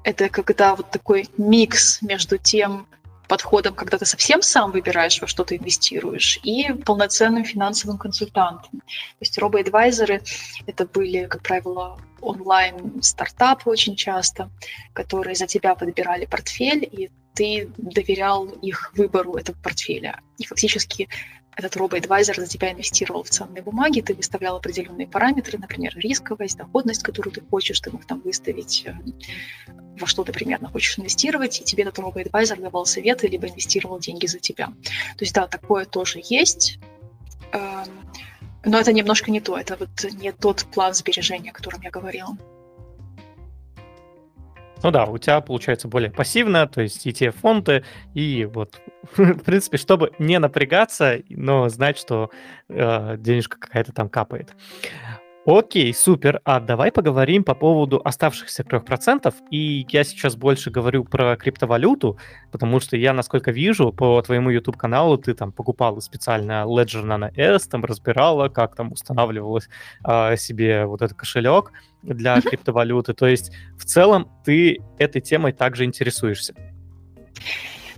Это когда вот такой микс между тем, подходом, когда ты совсем сам выбираешь, во что ты инвестируешь, и полноценным финансовым консультантом. То есть робо-эдвайзеры — это были, как правило, онлайн-стартапы очень часто, которые за тебя подбирали портфель, и ты доверял их выбору этого портфеля. И фактически этот робо-адвайзер за тебя инвестировал в ценные бумаги, ты выставлял определенные параметры, например, рисковость, доходность, которую ты хочешь, ты мог там выставить, э, во что ты примерно хочешь инвестировать, и тебе этот робо-адвайзер давал советы, либо инвестировал деньги за тебя. То есть, да, такое тоже есть, эм, но это немножко не то, это вот не тот план сбережения, о котором я говорила. Ну да, у тебя получается более пассивно, то есть и те фонты, и вот, в принципе, чтобы не напрягаться, но знать, что э, денежка какая-то там капает. Окей, супер. А давай поговорим по поводу оставшихся 3%. И я сейчас больше говорю про криптовалюту, потому что я, насколько вижу, по твоему YouTube-каналу ты там покупала специально Ledger Nano S, там разбирала, как там устанавливалось э, себе вот этот кошелек для mm-hmm. криптовалюты. То есть в целом ты этой темой также интересуешься.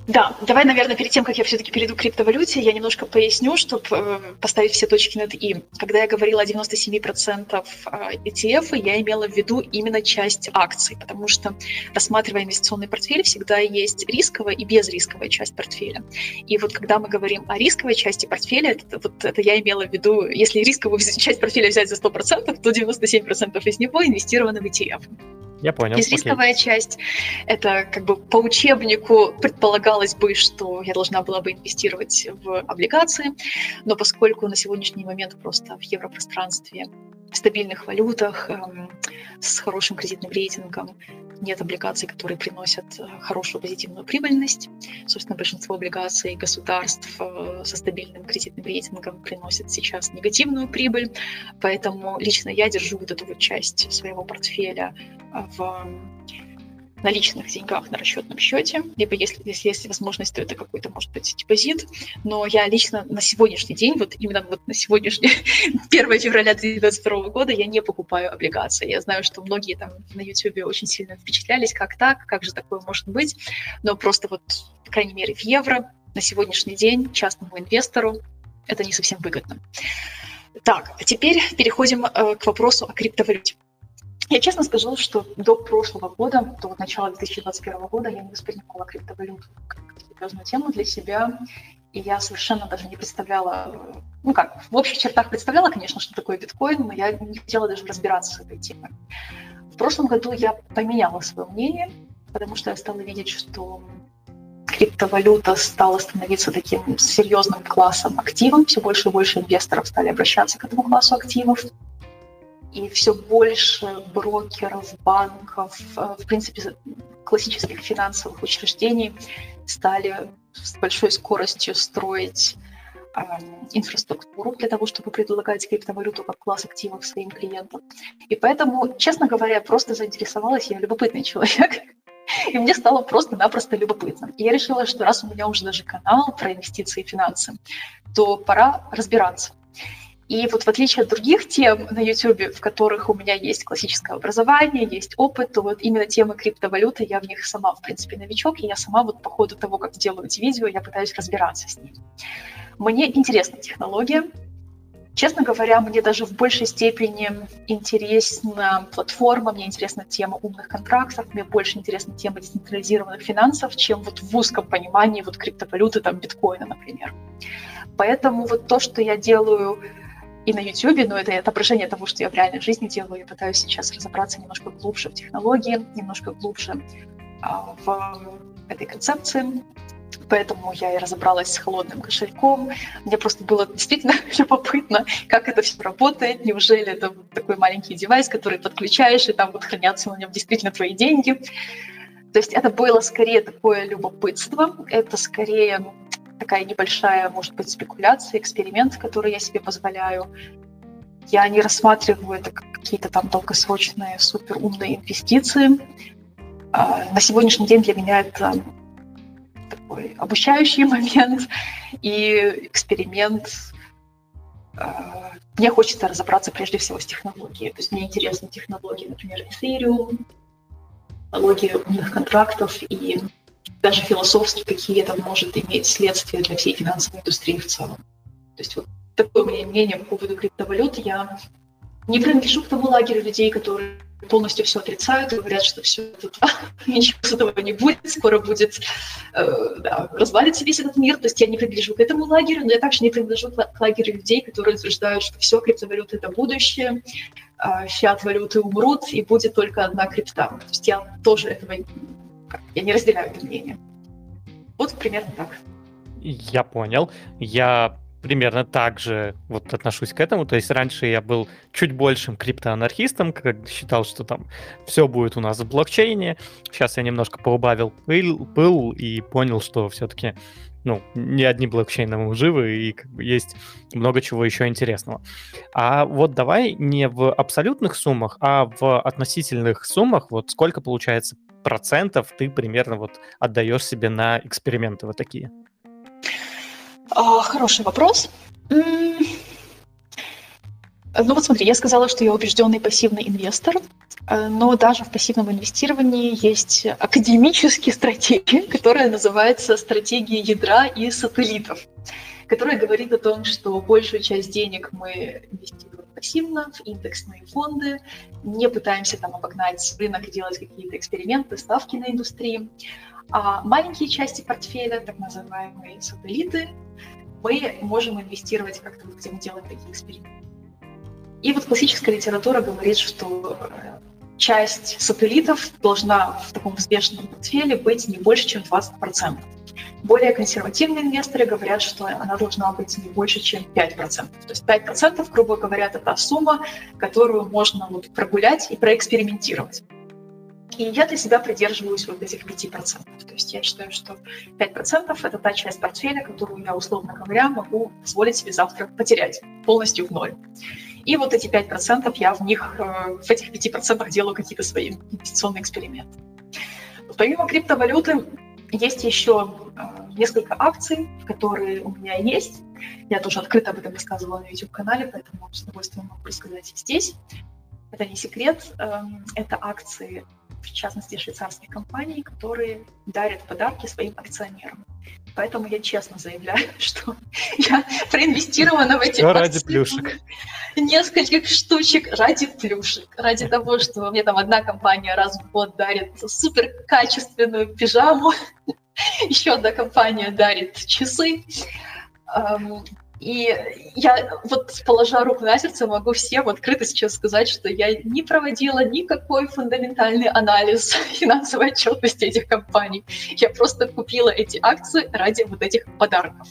Да, давай, наверное, перед тем, как я все-таки перейду к криптовалюте, я немножко поясню, чтобы э, поставить все точки над «и». Когда я говорила о 97% ETF, а, я имела в виду именно часть акций, потому что, рассматривая инвестиционный портфель, всегда есть рисковая и безрисковая часть портфеля. И вот когда мы говорим о рисковой части портфеля, это, вот это я имела в виду, если рисковую часть портфеля взять за 100%, то 97% из него инвестированы в ETF. Я понял. Безрисковая окей. часть — это как бы по учебнику предполагалось бы, что я должна была бы инвестировать в облигации, но поскольку на сегодняшний момент просто в европространстве в стабильных валютах, эм, с хорошим кредитным рейтингом, нет облигаций, которые приносят э, хорошую позитивную прибыльность. Собственно, большинство облигаций государств э, со стабильным кредитным рейтингом приносят сейчас негативную прибыль, поэтому лично я держу вот эту вот часть своего портфеля в наличных деньгах на расчетном счете, либо если, если есть возможность, то это какой-то, может быть, депозит. Но я лично на сегодняшний день, вот именно вот на сегодняшний 1 февраля 2022 года я не покупаю облигации. Я знаю, что многие там на YouTube очень сильно впечатлялись, как так, как же такое может быть, но просто вот, по крайней мере, в евро на сегодняшний день частному инвестору это не совсем выгодно. Так, а теперь переходим э, к вопросу о криптовалюте. Я честно скажу, что до прошлого года, до начала 2021 года я не воспринимала криптовалюту как серьезную тему для себя, и я совершенно даже не представляла, ну как, в общих чертах представляла, конечно, что такое биткоин, но я не хотела даже разбираться с этой темой. В прошлом году я поменяла свое мнение, потому что я стала видеть, что криптовалюта стала становиться таким серьезным классом активом, все больше и больше инвесторов стали обращаться к этому классу активов и все больше брокеров, банков, э, в принципе, классических финансовых учреждений стали с большой скоростью строить э, инфраструктуру для того, чтобы предлагать криптовалюту как класс активов своим клиентам. И поэтому, честно говоря, просто заинтересовалась, я любопытный человек, и мне стало просто-напросто любопытно. И я решила, что раз у меня уже даже канал про инвестиции и финансы, то пора разбираться. И вот в отличие от других тем на YouTube, в которых у меня есть классическое образование, есть опыт, то вот именно темы криптовалюты, я в них сама, в принципе, новичок, и я сама вот по ходу того, как делаю эти видео, я пытаюсь разбираться с ними. Мне интересна технология. Честно говоря, мне даже в большей степени интересна платформа, мне интересна тема умных контрактов, мне больше интересна тема децентрализированных финансов, чем вот в узком понимании вот криптовалюты, там, биткоина, например. Поэтому вот то, что я делаю и на YouTube, но это отображение того, что я в реальной жизни делаю. Я пытаюсь сейчас разобраться немножко глубже в технологии, немножко глубже а, в этой концепции. Поэтому я и разобралась с холодным кошельком. Мне просто было действительно любопытно, как это все работает. Неужели это вот такой маленький девайс, который подключаешь, и там вот хранятся на нем действительно твои деньги. То есть это было скорее такое любопытство, это скорее такая небольшая, может быть, спекуляция, эксперимент, который я себе позволяю. Я не рассматриваю это как какие-то там долгосрочные суперумные инвестиции. А, на сегодняшний день для меня это такой обучающий момент и эксперимент. А, мне хочется разобраться прежде всего с технологией. То есть мне интересны технологии, например, Ethereum, технологии умных контрактов и даже философски, какие это может иметь следствия для всей финансовой индустрии в целом. То есть вот такое мое мнение по поводу криптовалют. Я не принадлежу к тому лагерю людей, которые полностью все отрицают и говорят, что все тут ничего с этого не будет, скоро будет э, да, развалится весь этот мир. То есть я не принадлежу к этому лагерю, но я также не принадлежу к лагерю людей, которые утверждают, что все, криптовалюты — это будущее, э, фиат-валюты умрут, и будет только одна крипта. То есть я тоже этого я не разделяю это мнение. Вот примерно так. Я понял. Я примерно так же вот отношусь к этому. То есть раньше я был чуть большим криптоанархистом, как считал, что там все будет у нас в блокчейне. Сейчас я немножко поубавил пыл, пыл и понял, что все-таки ну, не одни блокчейны мы живы, и как бы есть много чего еще интересного. А вот давай не в абсолютных суммах, а в относительных суммах, вот сколько получается процентов ты примерно вот отдаешь себе на эксперименты вот такие? А, хороший вопрос. Ну вот смотри, я сказала, что я убежденный пассивный инвестор. Э, но даже в пассивном инвестировании есть академические стратегии, которая называется стратегия ядра и сателлитов, которая говорит о том, что большую часть денег мы инвестируем пассивно в индексные фонды, не пытаемся там обогнать рынок и делать какие-то эксперименты, ставки на индустрии. А маленькие части портфеля, так называемые сателлиты, мы можем инвестировать как-то, где мы делаем такие эксперименты. И вот классическая литература говорит, что э, часть сателлитов должна в таком взвешенном портфеле быть не больше, чем 20%. Более консервативные инвесторы говорят, что она должна быть не больше, чем 5%. То есть 5%, грубо говоря, это та сумма, которую можно вот прогулять и проэкспериментировать. И я для себя придерживаюсь вот этих 5%. То есть я считаю, что 5% это та часть портфеля, которую я, условно говоря, могу позволить себе завтра потерять полностью в ноль. И вот эти 5% я в них, э, в этих 5% делаю какие-то свои инвестиционные эксперименты. Помимо криптовалюты есть еще э, несколько акций, которые у меня есть. Я тоже открыто об этом рассказывала на YouTube-канале, поэтому с удовольствием могу рассказать и здесь. Это не секрет, эм, это акции, в частности, швейцарских компаний, которые дарят подарки своим акционерам. Поэтому я честно заявляю, что я проинвестирована в эти Все ради плюшек. Нескольких штучек ради плюшек. Ради того, что мне там одна компания раз в год дарит супер качественную пижаму, еще одна компания дарит часы. И я вот, положа руку на сердце, могу всем открыто сейчас сказать, что я не проводила никакой фундаментальный анализ финансовой отчетности этих компаний. Я просто купила эти акции ради вот этих подарков.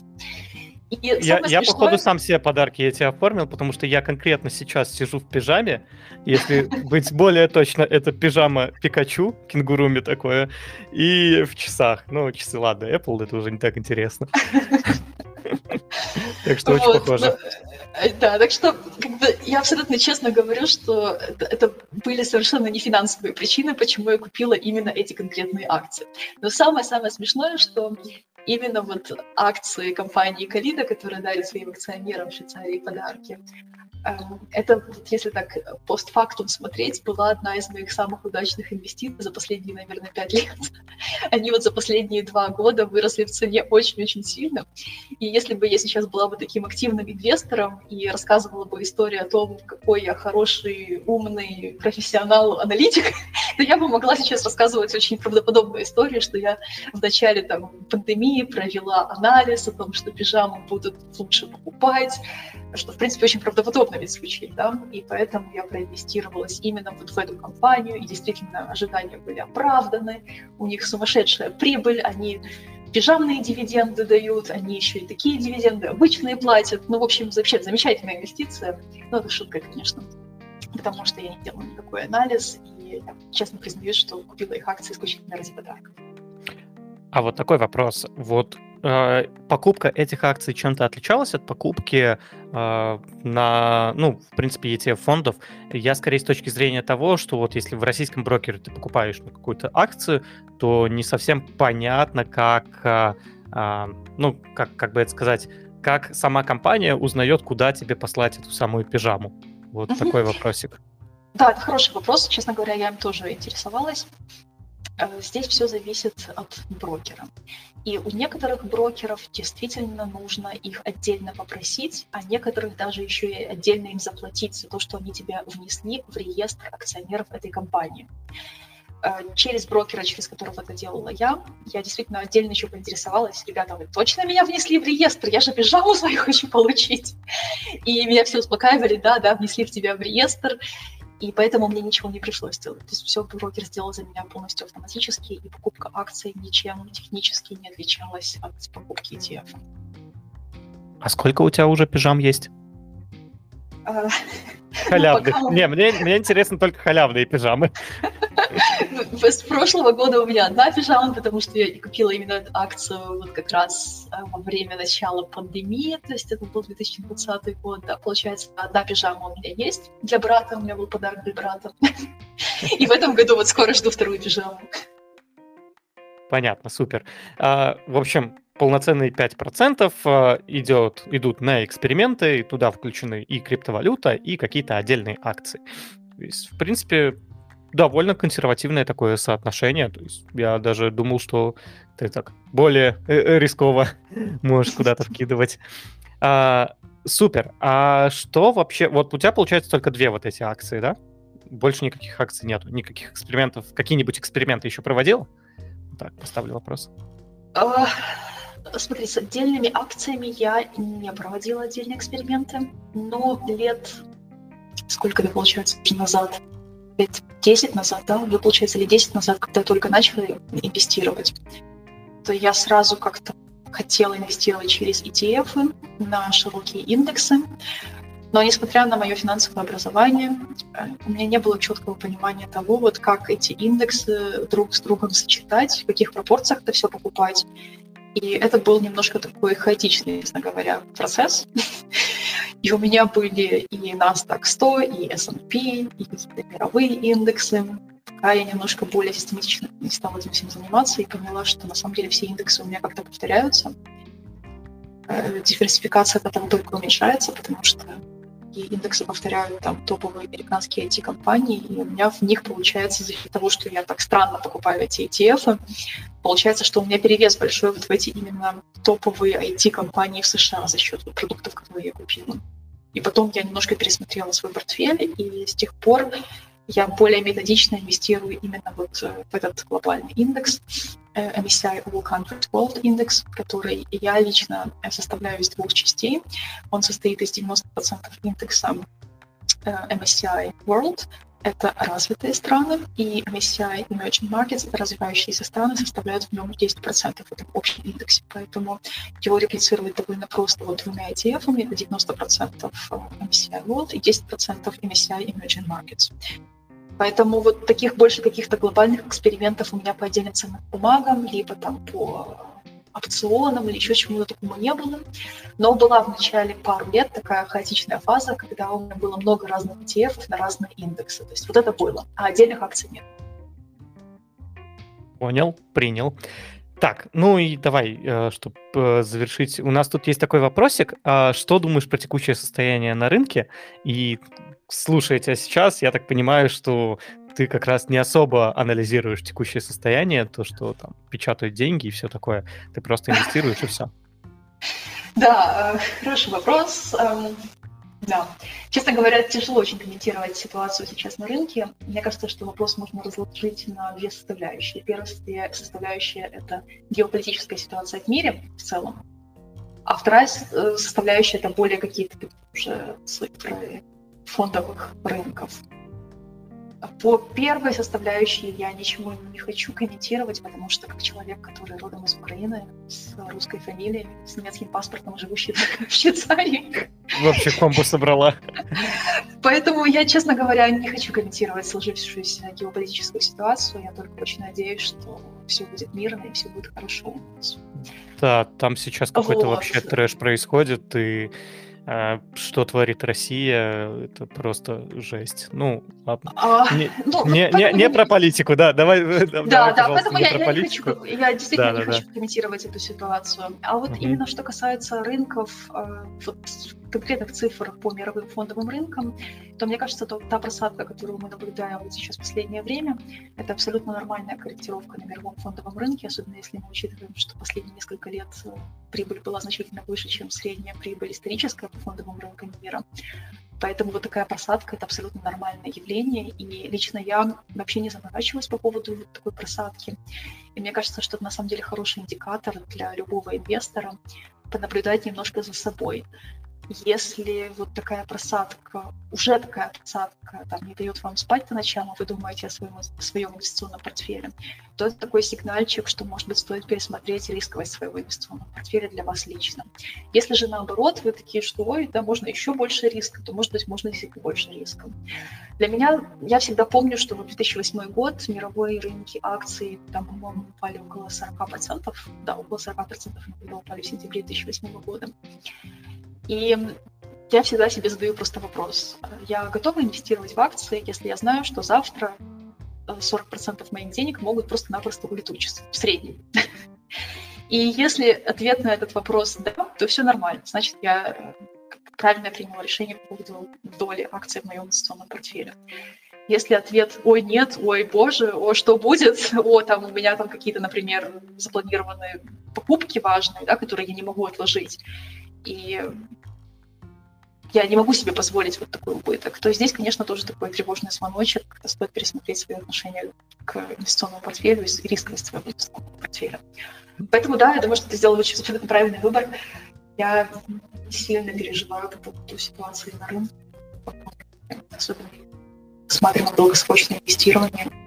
И я, я походу, сам себе подарки эти оформил, потому что я конкретно сейчас сижу в пижаме. Если быть более точно, это пижама Пикачу, кенгуруми такое, и в часах. Ну, часы, ладно, Apple, это уже не так интересно. Так что очень похоже. Э, да, так что как бы, я абсолютно честно говорю, что это, это были совершенно не финансовые причины, почему я купила именно эти конкретные акции. Но самое-самое смешное, что именно вот акции компании Калида, которые дарят своим акционерам в Швейцарии подарки, Эм, это, если так постфактум смотреть, была одна из моих самых удачных инвестиций за последние, наверное, пять лет. Они вот за последние два года выросли в цене очень-очень сильно. И если бы я сейчас была бы таким активным инвестором и рассказывала бы историю о том, какой я хороший, умный профессионал, аналитик, то я бы могла сейчас рассказывать очень правдоподобную историю, что я в начале там, пандемии провела анализ о том, что пижаму будут лучше покупать, что, в принципе, очень правдоподобно ведь звучит, да, и поэтому я проинвестировалась именно вот в эту компанию, и действительно ожидания были оправданы, у них сумасшедшая прибыль, они пижамные дивиденды дают, они еще и такие дивиденды обычные платят, ну, в общем, вообще замечательная инвестиция, ну, это шутка, конечно, потому что я не делала никакой анализ, и я честно признаюсь, что купила их акции исключительно ради подарка. А вот такой вопрос. Вот э, покупка этих акций чем-то отличалась от покупки э, на, ну, в принципе, ETF-фондов? Я скорее с точки зрения того, что вот если в российском брокере ты покупаешь ну, какую-то акцию, то не совсем понятно, как, э, э, ну, как, как бы это сказать, как сама компания узнает, куда тебе послать эту самую пижаму. Вот такой вопросик. Да, это хороший вопрос. Честно говоря, я им тоже интересовалась. Э, здесь все зависит от брокера. И у некоторых брокеров действительно нужно их отдельно попросить, а некоторых даже еще и отдельно им заплатить за то, что они тебя внесли в реестр акционеров этой компании. Э, через брокера, через которого это делала я, я действительно отдельно еще поинтересовалась, ребята, вы точно меня внесли в реестр? Я же пижаму свою хочу получить. И меня все успокаивали, да, да, внесли в тебя в реестр, и поэтому мне ничего не пришлось делать. То есть все брокер сделал за меня полностью автоматически, и покупка акций ничем технически не отличалась от покупки ETF. А сколько у тебя уже пижам есть? Халявных. Ну, не, мне, мне интересно только халявные пижамы. С прошлого года у меня одна пижама, потому что я купила именно эту акцию вот как раз э, во время начала пандемии, то есть это был 2020 год, да, получается, одна пижама у меня есть для брата, у меня был подарок для брата. И в этом году вот скоро жду вторую пижаму. Понятно, супер. А, в общем, полноценные 5% а, идет, идут на эксперименты, и туда включены и криптовалюта, и какие-то отдельные акции. То есть, в принципе, довольно консервативное такое соотношение. То есть я даже думал, что ты так более э, э, рисково можешь куда-то вкидывать. А, супер. А что вообще... Вот у тебя, получается, только две вот эти акции, да? Больше никаких акций нету, никаких экспериментов. Какие-нибудь эксперименты еще проводил? Так, поставлю вопрос. Смотри, с отдельными акциями я не проводила отдельные эксперименты, но лет сколько это получается назад, лет 10 назад, да, уже получается, или 10 назад, когда только начала инвестировать, то я сразу как-то хотела инвестировать через ETF на широкие индексы, но несмотря на мое финансовое образование, э, у меня не было четкого понимания того, вот как эти индексы друг с другом сочетать, в каких пропорциях это все покупать. И это был немножко такой хаотичный, честно говоря, процесс. И у меня были и NASDAQ 100, и S&P, и какие-то мировые индексы. Пока я немножко более систематично не стала этим всем заниматься и поняла, что на самом деле все индексы у меня как-то повторяются. Э, диверсификация потом только уменьшается, потому что и индексы повторяют там топовые американские IT-компании, и у меня в них получается за счет того, что я так странно покупаю эти ETF, получается, что у меня перевес большой вот в эти именно топовые IT-компании в США за счет продуктов, которые я купила. И потом я немножко пересмотрела свой портфель, и с тех пор я более методично инвестирую именно вот э, в этот глобальный индекс, э, MSCI All Countries World Index, который я лично составляю из двух частей. Он состоит из 90% индекса э, MSCI World, это развитые страны, и MSCI Emerging Markets, развивающиеся страны, составляют в нем 10% в этом общем индексе. Поэтому его реплицировать довольно просто вот двумя ETF, это 90% MSCI World и 10% MSCI Emerging Markets. Поэтому вот таких больше каких-то глобальных экспериментов у меня по отдельным ценным бумагам, либо там по опционам или еще чему-то такому не было. Но была в начале пару лет такая хаотичная фаза, когда у меня было много разных ETF на разные индексы. То есть вот это было, а отдельных акций нет. Понял, принял. Так, ну и давай, э, чтобы э, завершить, у нас тут есть такой вопросик. А что думаешь про текущее состояние на рынке? И слушая тебя сейчас, я так понимаю, что ты как раз не особо анализируешь текущее состояние, то, что там печатают деньги и все такое. Ты просто инвестируешь и все. Да, э, хороший вопрос. Эм, да. Честно говоря, тяжело очень комментировать ситуацию сейчас на рынке. Мне кажется, что вопрос можно разложить на две составляющие. Первая составляющая — это геополитическая ситуация в мире в целом. А вторая э, составляющая — это более какие-то уже цифры фондовых рынков. По первой составляющей я ничего не хочу комментировать, потому что как человек, который родом из Украины, с русской фамилией, с немецким паспортом, живущий в Швейцарии. Вообще комбу собрала. Поэтому я, честно говоря, не хочу комментировать сложившуюся геополитическую ситуацию. Я только очень надеюсь, что все будет мирно и все будет хорошо у нас. Да, там сейчас какой-то вот. вообще трэш происходит, и что творит Россия, это просто жесть. Ну, ладно. А, не, ну, не, не, не про политику, да, давай. Да, давай, да, поэтому я, я, не хочу, я действительно да, не да, хочу да. комментировать эту ситуацию. А вот угу. именно что касается рынков, а, вот конкретных цифр по мировым фондовым рынкам, то мне кажется, то, та просадка, которую мы наблюдаем вот сейчас в последнее время, это абсолютно нормальная корректировка на мировом фондовом рынке, особенно если мы учитываем, что последние несколько лет э, прибыль была значительно выше, чем средняя прибыль историческая по фондовым рынкам мира. Поэтому вот такая просадка – это абсолютно нормальное явление. И лично я вообще не заморачивалась по поводу вот такой просадки. И мне кажется, что это на самом деле хороший индикатор для любого инвестора понаблюдать немножко за собой если вот такая просадка, уже такая просадка там, не дает вам спать по ночам, а вы думаете о своем, своем инвестиционном портфеле, то это такой сигнальчик, что, может быть, стоит пересмотреть рисковость своего инвестиционного портфеля для вас лично. Если же наоборот, вы такие, что ой, да, можно еще больше риска, то, может быть, можно действительно больше риска. Для меня, я всегда помню, что в 2008 год мировые рынки акций, там, по-моему, упали около 40%, да, около 40% упали в сентябре 2008 года. И я всегда себе задаю просто вопрос. Я готова инвестировать в акции, если я знаю, что завтра 40% э, моих денег могут просто-напросто улетучиться в среднем. И если ответ на этот вопрос «да», то все нормально. Значит, я правильно приняла решение по поводу доли акций в моем инвестиционном портфеле. Если ответ «Ой, нет», «Ой, боже», «О, что будет?», «О, там у меня там какие-то, например, запланированные покупки важные, да, которые я не могу отложить», и я не могу себе позволить вот такой убыток, то здесь, конечно, тоже такой тревожный звоночек, когда стоит пересмотреть свои отношения к инвестиционному портфелю и рисковость своего инвестиционного портфеля. Поэтому, да, я думаю, что ты сделал очень абсолютно правильный выбор. Я сильно переживаю по поводу ситуации на рынке, особенно смотрим на долгосрочное инвестирование.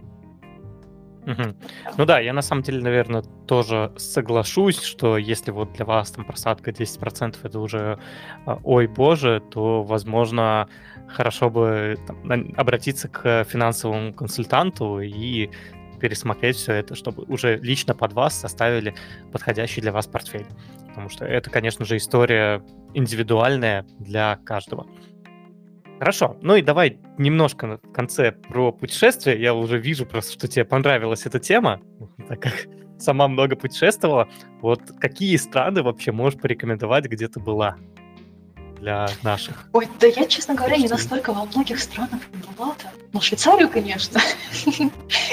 Угу. Ну да, я на самом деле, наверное, тоже соглашусь, что если вот для вас там просадка 10% это уже а, ой боже, то, возможно, хорошо бы там, обратиться к финансовому консультанту и пересмотреть все это, чтобы уже лично под вас составили подходящий для вас портфель. Потому что это, конечно же, история индивидуальная для каждого. Хорошо, ну и давай немножко в конце про путешествие. Я уже вижу просто, что тебе понравилась эта тема, так как сама много путешествовала. Вот какие страны вообще можешь порекомендовать, где ты была для наших? Ой, да я, честно говоря, не настолько во многих странах не была-то. Ну, Швейцарию, конечно.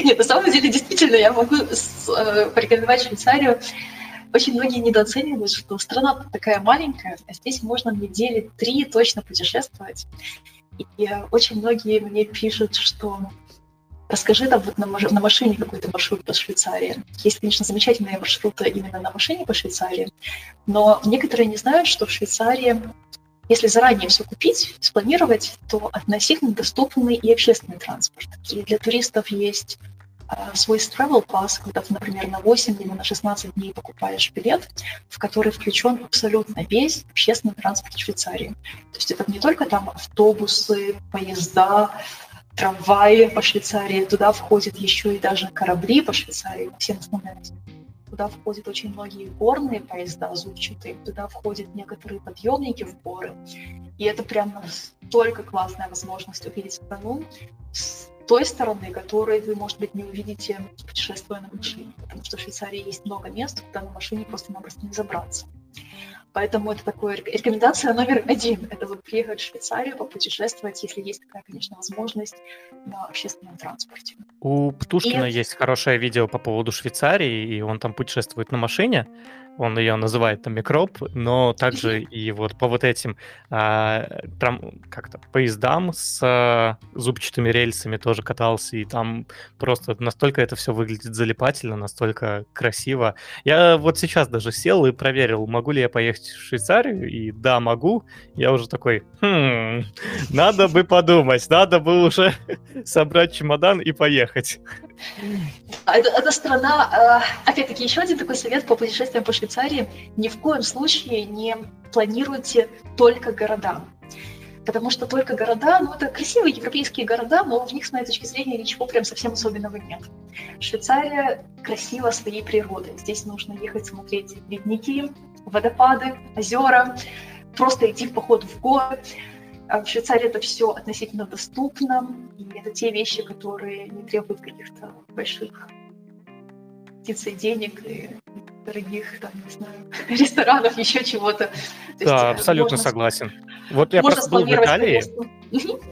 Нет, на самом деле, действительно, я могу э, порекомендовать Швейцарию очень многие недооценивают, что страна такая маленькая, а здесь можно недели три точно путешествовать. И очень многие мне пишут, что расскажи там вот на, на машине какой-то маршрут по Швейцарии. Есть, конечно, замечательные маршруты именно на машине по Швейцарии, но некоторые не знают, что в Швейцарии, если заранее все купить, спланировать, то относительно доступный и общественный транспорт. И для туристов есть свой travel pass, когда ты, например, на 8 или на 16 дней покупаешь билет, в который включен абсолютно весь общественный транспорт Швейцарии. То есть это не только там автобусы, поезда, трамваи по Швейцарии, туда входят еще и даже корабли по Швейцарии, всем основным. Туда входят очень многие горные поезда зубчатые, туда входят некоторые подъемники в горы. И это прям настолько классная возможность увидеть страну с той стороны, которой вы, может быть, не увидите, путешествуя на машине. Потому что в Швейцарии есть много мест, куда на машине просто-напросто не забраться. Поэтому это такая рекомендация номер один. Это вот приехать в Швейцарию, попутешествовать, если есть такая, конечно, возможность на общественном транспорте. У Птушкина и... есть хорошее видео по поводу Швейцарии, и он там путешествует на машине он ее называет там микроб, но также и вот по вот этим а, там как-то поездам с а, зубчатыми рельсами тоже катался, и там просто настолько это все выглядит залипательно, настолько красиво. Я вот сейчас даже сел и проверил, могу ли я поехать в Швейцарию, и да, могу. Я уже такой, хм, надо бы подумать, надо бы уже собрать чемодан и поехать. Это, эта страна, э, опять-таки, еще один такой совет по путешествиям по Швейцарии. Ни в коем случае не планируйте только города. Потому что только города, ну это красивые европейские города, но в них, с моей точки зрения, ничего прям совсем особенного нет. Швейцария красива своей природой. Здесь нужно ехать смотреть ледники, водопады, озера, просто идти в поход в горы. А в Швейцарии это все относительно доступно, и это те вещи, которые не требуют каких-то больших птицей денег и дорогих, там, не знаю, ресторанов, еще чего-то. Да, есть, э, абсолютно можно, согласен. Вот я просто был в Италии.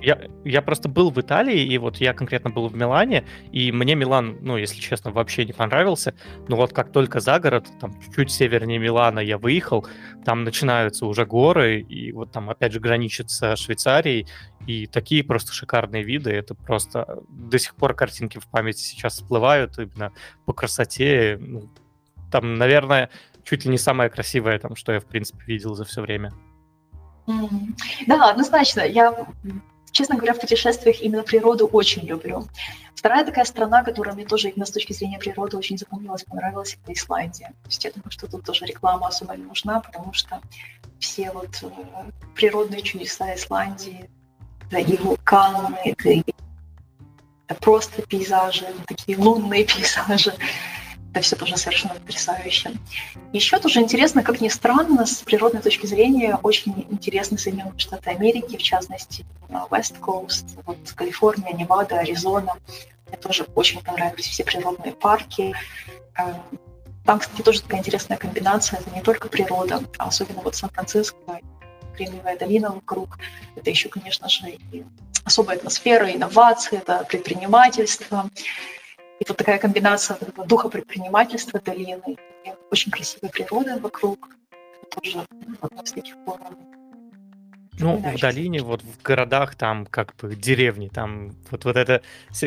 Я, я просто был в Италии, и вот я конкретно был в Милане, и мне Милан, ну, если честно, вообще не понравился. Но вот как только за город, там чуть севернее Милана я выехал, там начинаются уже горы, и вот там опять же граничит с Швейцарией, и такие просто шикарные виды, это просто до сих пор картинки в памяти сейчас всплывают именно по красоте. Ну, там, наверное, чуть ли не самое красивое, там, что я, в принципе, видел за все время. Да, однозначно. Я, честно говоря, в путешествиях именно природу очень люблю. Вторая такая страна, которая мне тоже именно с точки зрения природы очень запомнилась, понравилась, это Исландия. То есть я думаю, что тут тоже реклама особо не нужна, потому что все вот э, природные чудеса Исландии, да и вулканы, да и просто пейзажи, такие лунные пейзажи. Это все тоже совершенно потрясающе. Еще тоже интересно, как ни странно, с природной точки зрения, очень интересны Соединенные Штаты Америки, в частности, West Coast, вот Калифорния, Невада, Аризона. Мне тоже очень понравились все природные парки. Э, там, кстати, тоже такая интересная комбинация. Это не только природа, а особенно вот Сан-Франциско, Кремниевая долина вокруг. Это еще, конечно же, и особая атмосфера, инновации, это предпринимательство. И вот такая комбинация вот духа предпринимательства долины, очень красивая природа вокруг, тоже одна из таких пор ну, в долине, вот в городах, там как бы деревни, там вот, вот эта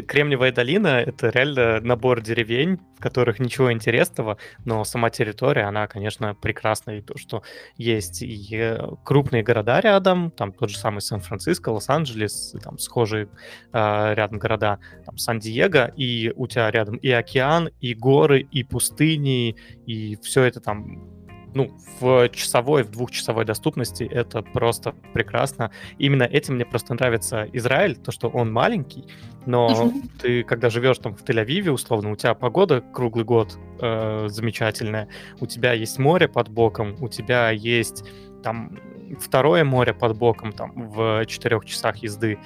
Кремниевая долина, это реально набор деревень, в которых ничего интересного, но сама территория, она, конечно, прекрасная, и то, что есть и э, крупные города рядом, там тот же самый Сан-Франциско, Лос-Анджелес, там схожие э, рядом города, там Сан-Диего, и у тебя рядом и океан, и горы, и пустыни, и все это там ну, в часовой, в двухчасовой доступности это просто прекрасно. Именно этим мне просто нравится Израиль, то, что он маленький, но ты, когда живешь там в Тель-Авиве, условно, у тебя погода круглый год э, замечательная, у тебя есть море под боком, у тебя есть там второе море под боком, там, в четырех часах езды.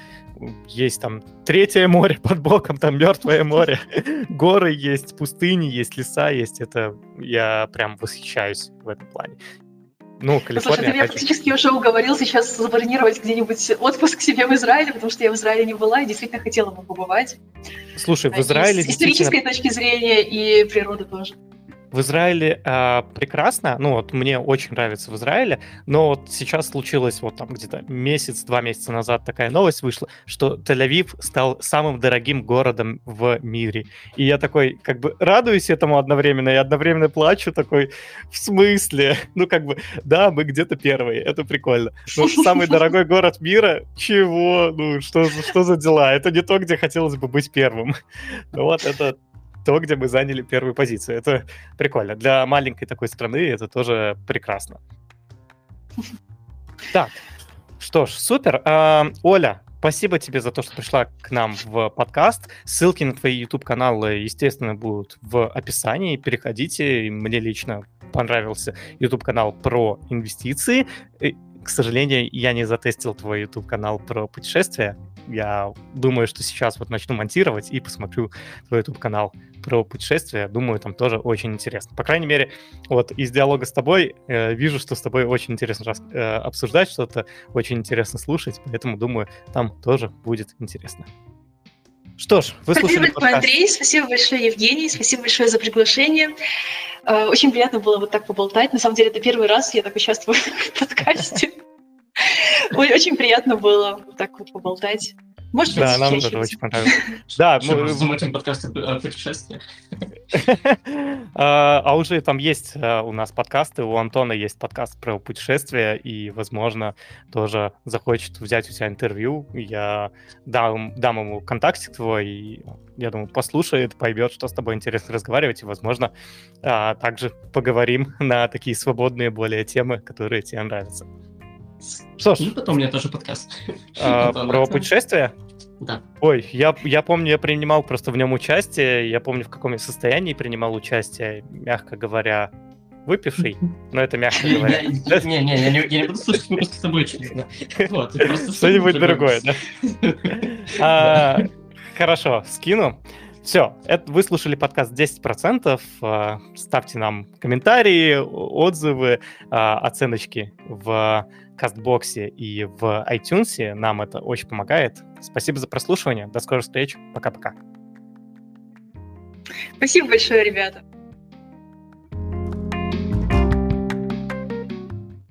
Есть там третье море под боком, там мертвое море. Горы есть, пустыни есть, леса есть. Это я прям восхищаюсь в этом плане. Ну, Калифорния... Слушай, ты меня практически уже уговорил сейчас забронировать где-нибудь отпуск себе в Израиле, потому что я в Израиле не была и действительно хотела бы побывать. Слушай, в Израиле... С исторической точки зрения и природы тоже в Израиле э, прекрасно, ну вот мне очень нравится в Израиле, но вот сейчас случилось вот там где-то месяц-два месяца назад такая новость вышла, что Тель-Авив стал самым дорогим городом в мире. И я такой как бы радуюсь этому одновременно и одновременно плачу такой, в смысле? Ну как бы, да, мы где-то первые, это прикольно. Но самый дорогой город мира? Чего? Ну что, что за дела? Это не то, где хотелось бы быть первым. Ну вот это то, где мы заняли первую позицию. Это прикольно. Для маленькой такой страны это тоже прекрасно. Так, что ж, супер. А, Оля, спасибо тебе за то, что пришла к нам в подкаст. Ссылки на твои YouTube-каналы, естественно, будут в описании. Переходите. Мне лично понравился YouTube-канал про инвестиции. К сожалению, я не затестил твой YouTube-канал про путешествия. Я думаю, что сейчас вот начну монтировать и посмотрю твой YouTube-канал про путешествия. Думаю, там тоже очень интересно. По крайней мере, вот из диалога с тобой э, вижу, что с тобой очень интересно рас, э, обсуждать что-то, очень интересно слушать, поэтому думаю, там тоже будет интересно. Что ж, вы Спасибо большое, Андрей, спасибо большое, Евгений, спасибо большое за приглашение. Э, очень приятно было вот так поболтать. На самом деле, это первый раз я так участвую в подкасте. Очень приятно было так вот поболтать. Может да, нам тоже очень понравилось. Да, мы замутим подкаст о путешествиях. А, а уже там есть а, у нас подкасты, у Антона есть подкаст про путешествия, и, возможно, тоже захочет взять у тебя интервью. Я дам, дам ему контактик твой, и я думаю, послушает, поймет, что с тобой интересно разговаривать, и, возможно, а, также поговорим на такие свободные более темы, которые тебе нравятся. Что ж. И потом у меня тоже подкаст. А, про путешествия? Да. Ой, я, я помню, я принимал просто в нем участие. Я помню, в каком я состоянии принимал участие, мягко говоря, выпивший, но это мягко говоря. Не-не, я не буду слушать выпуск с тобой, честно. Что-нибудь другое, да? А, хорошо, скину. Все, это вы слушали подкаст 10%. А, ставьте нам комментарии, отзывы, а, оценочки в Кастбоксе и в iTunes. Нам это очень помогает. Спасибо за прослушивание. До скорых встреч. Пока-пока. Спасибо большое, ребята.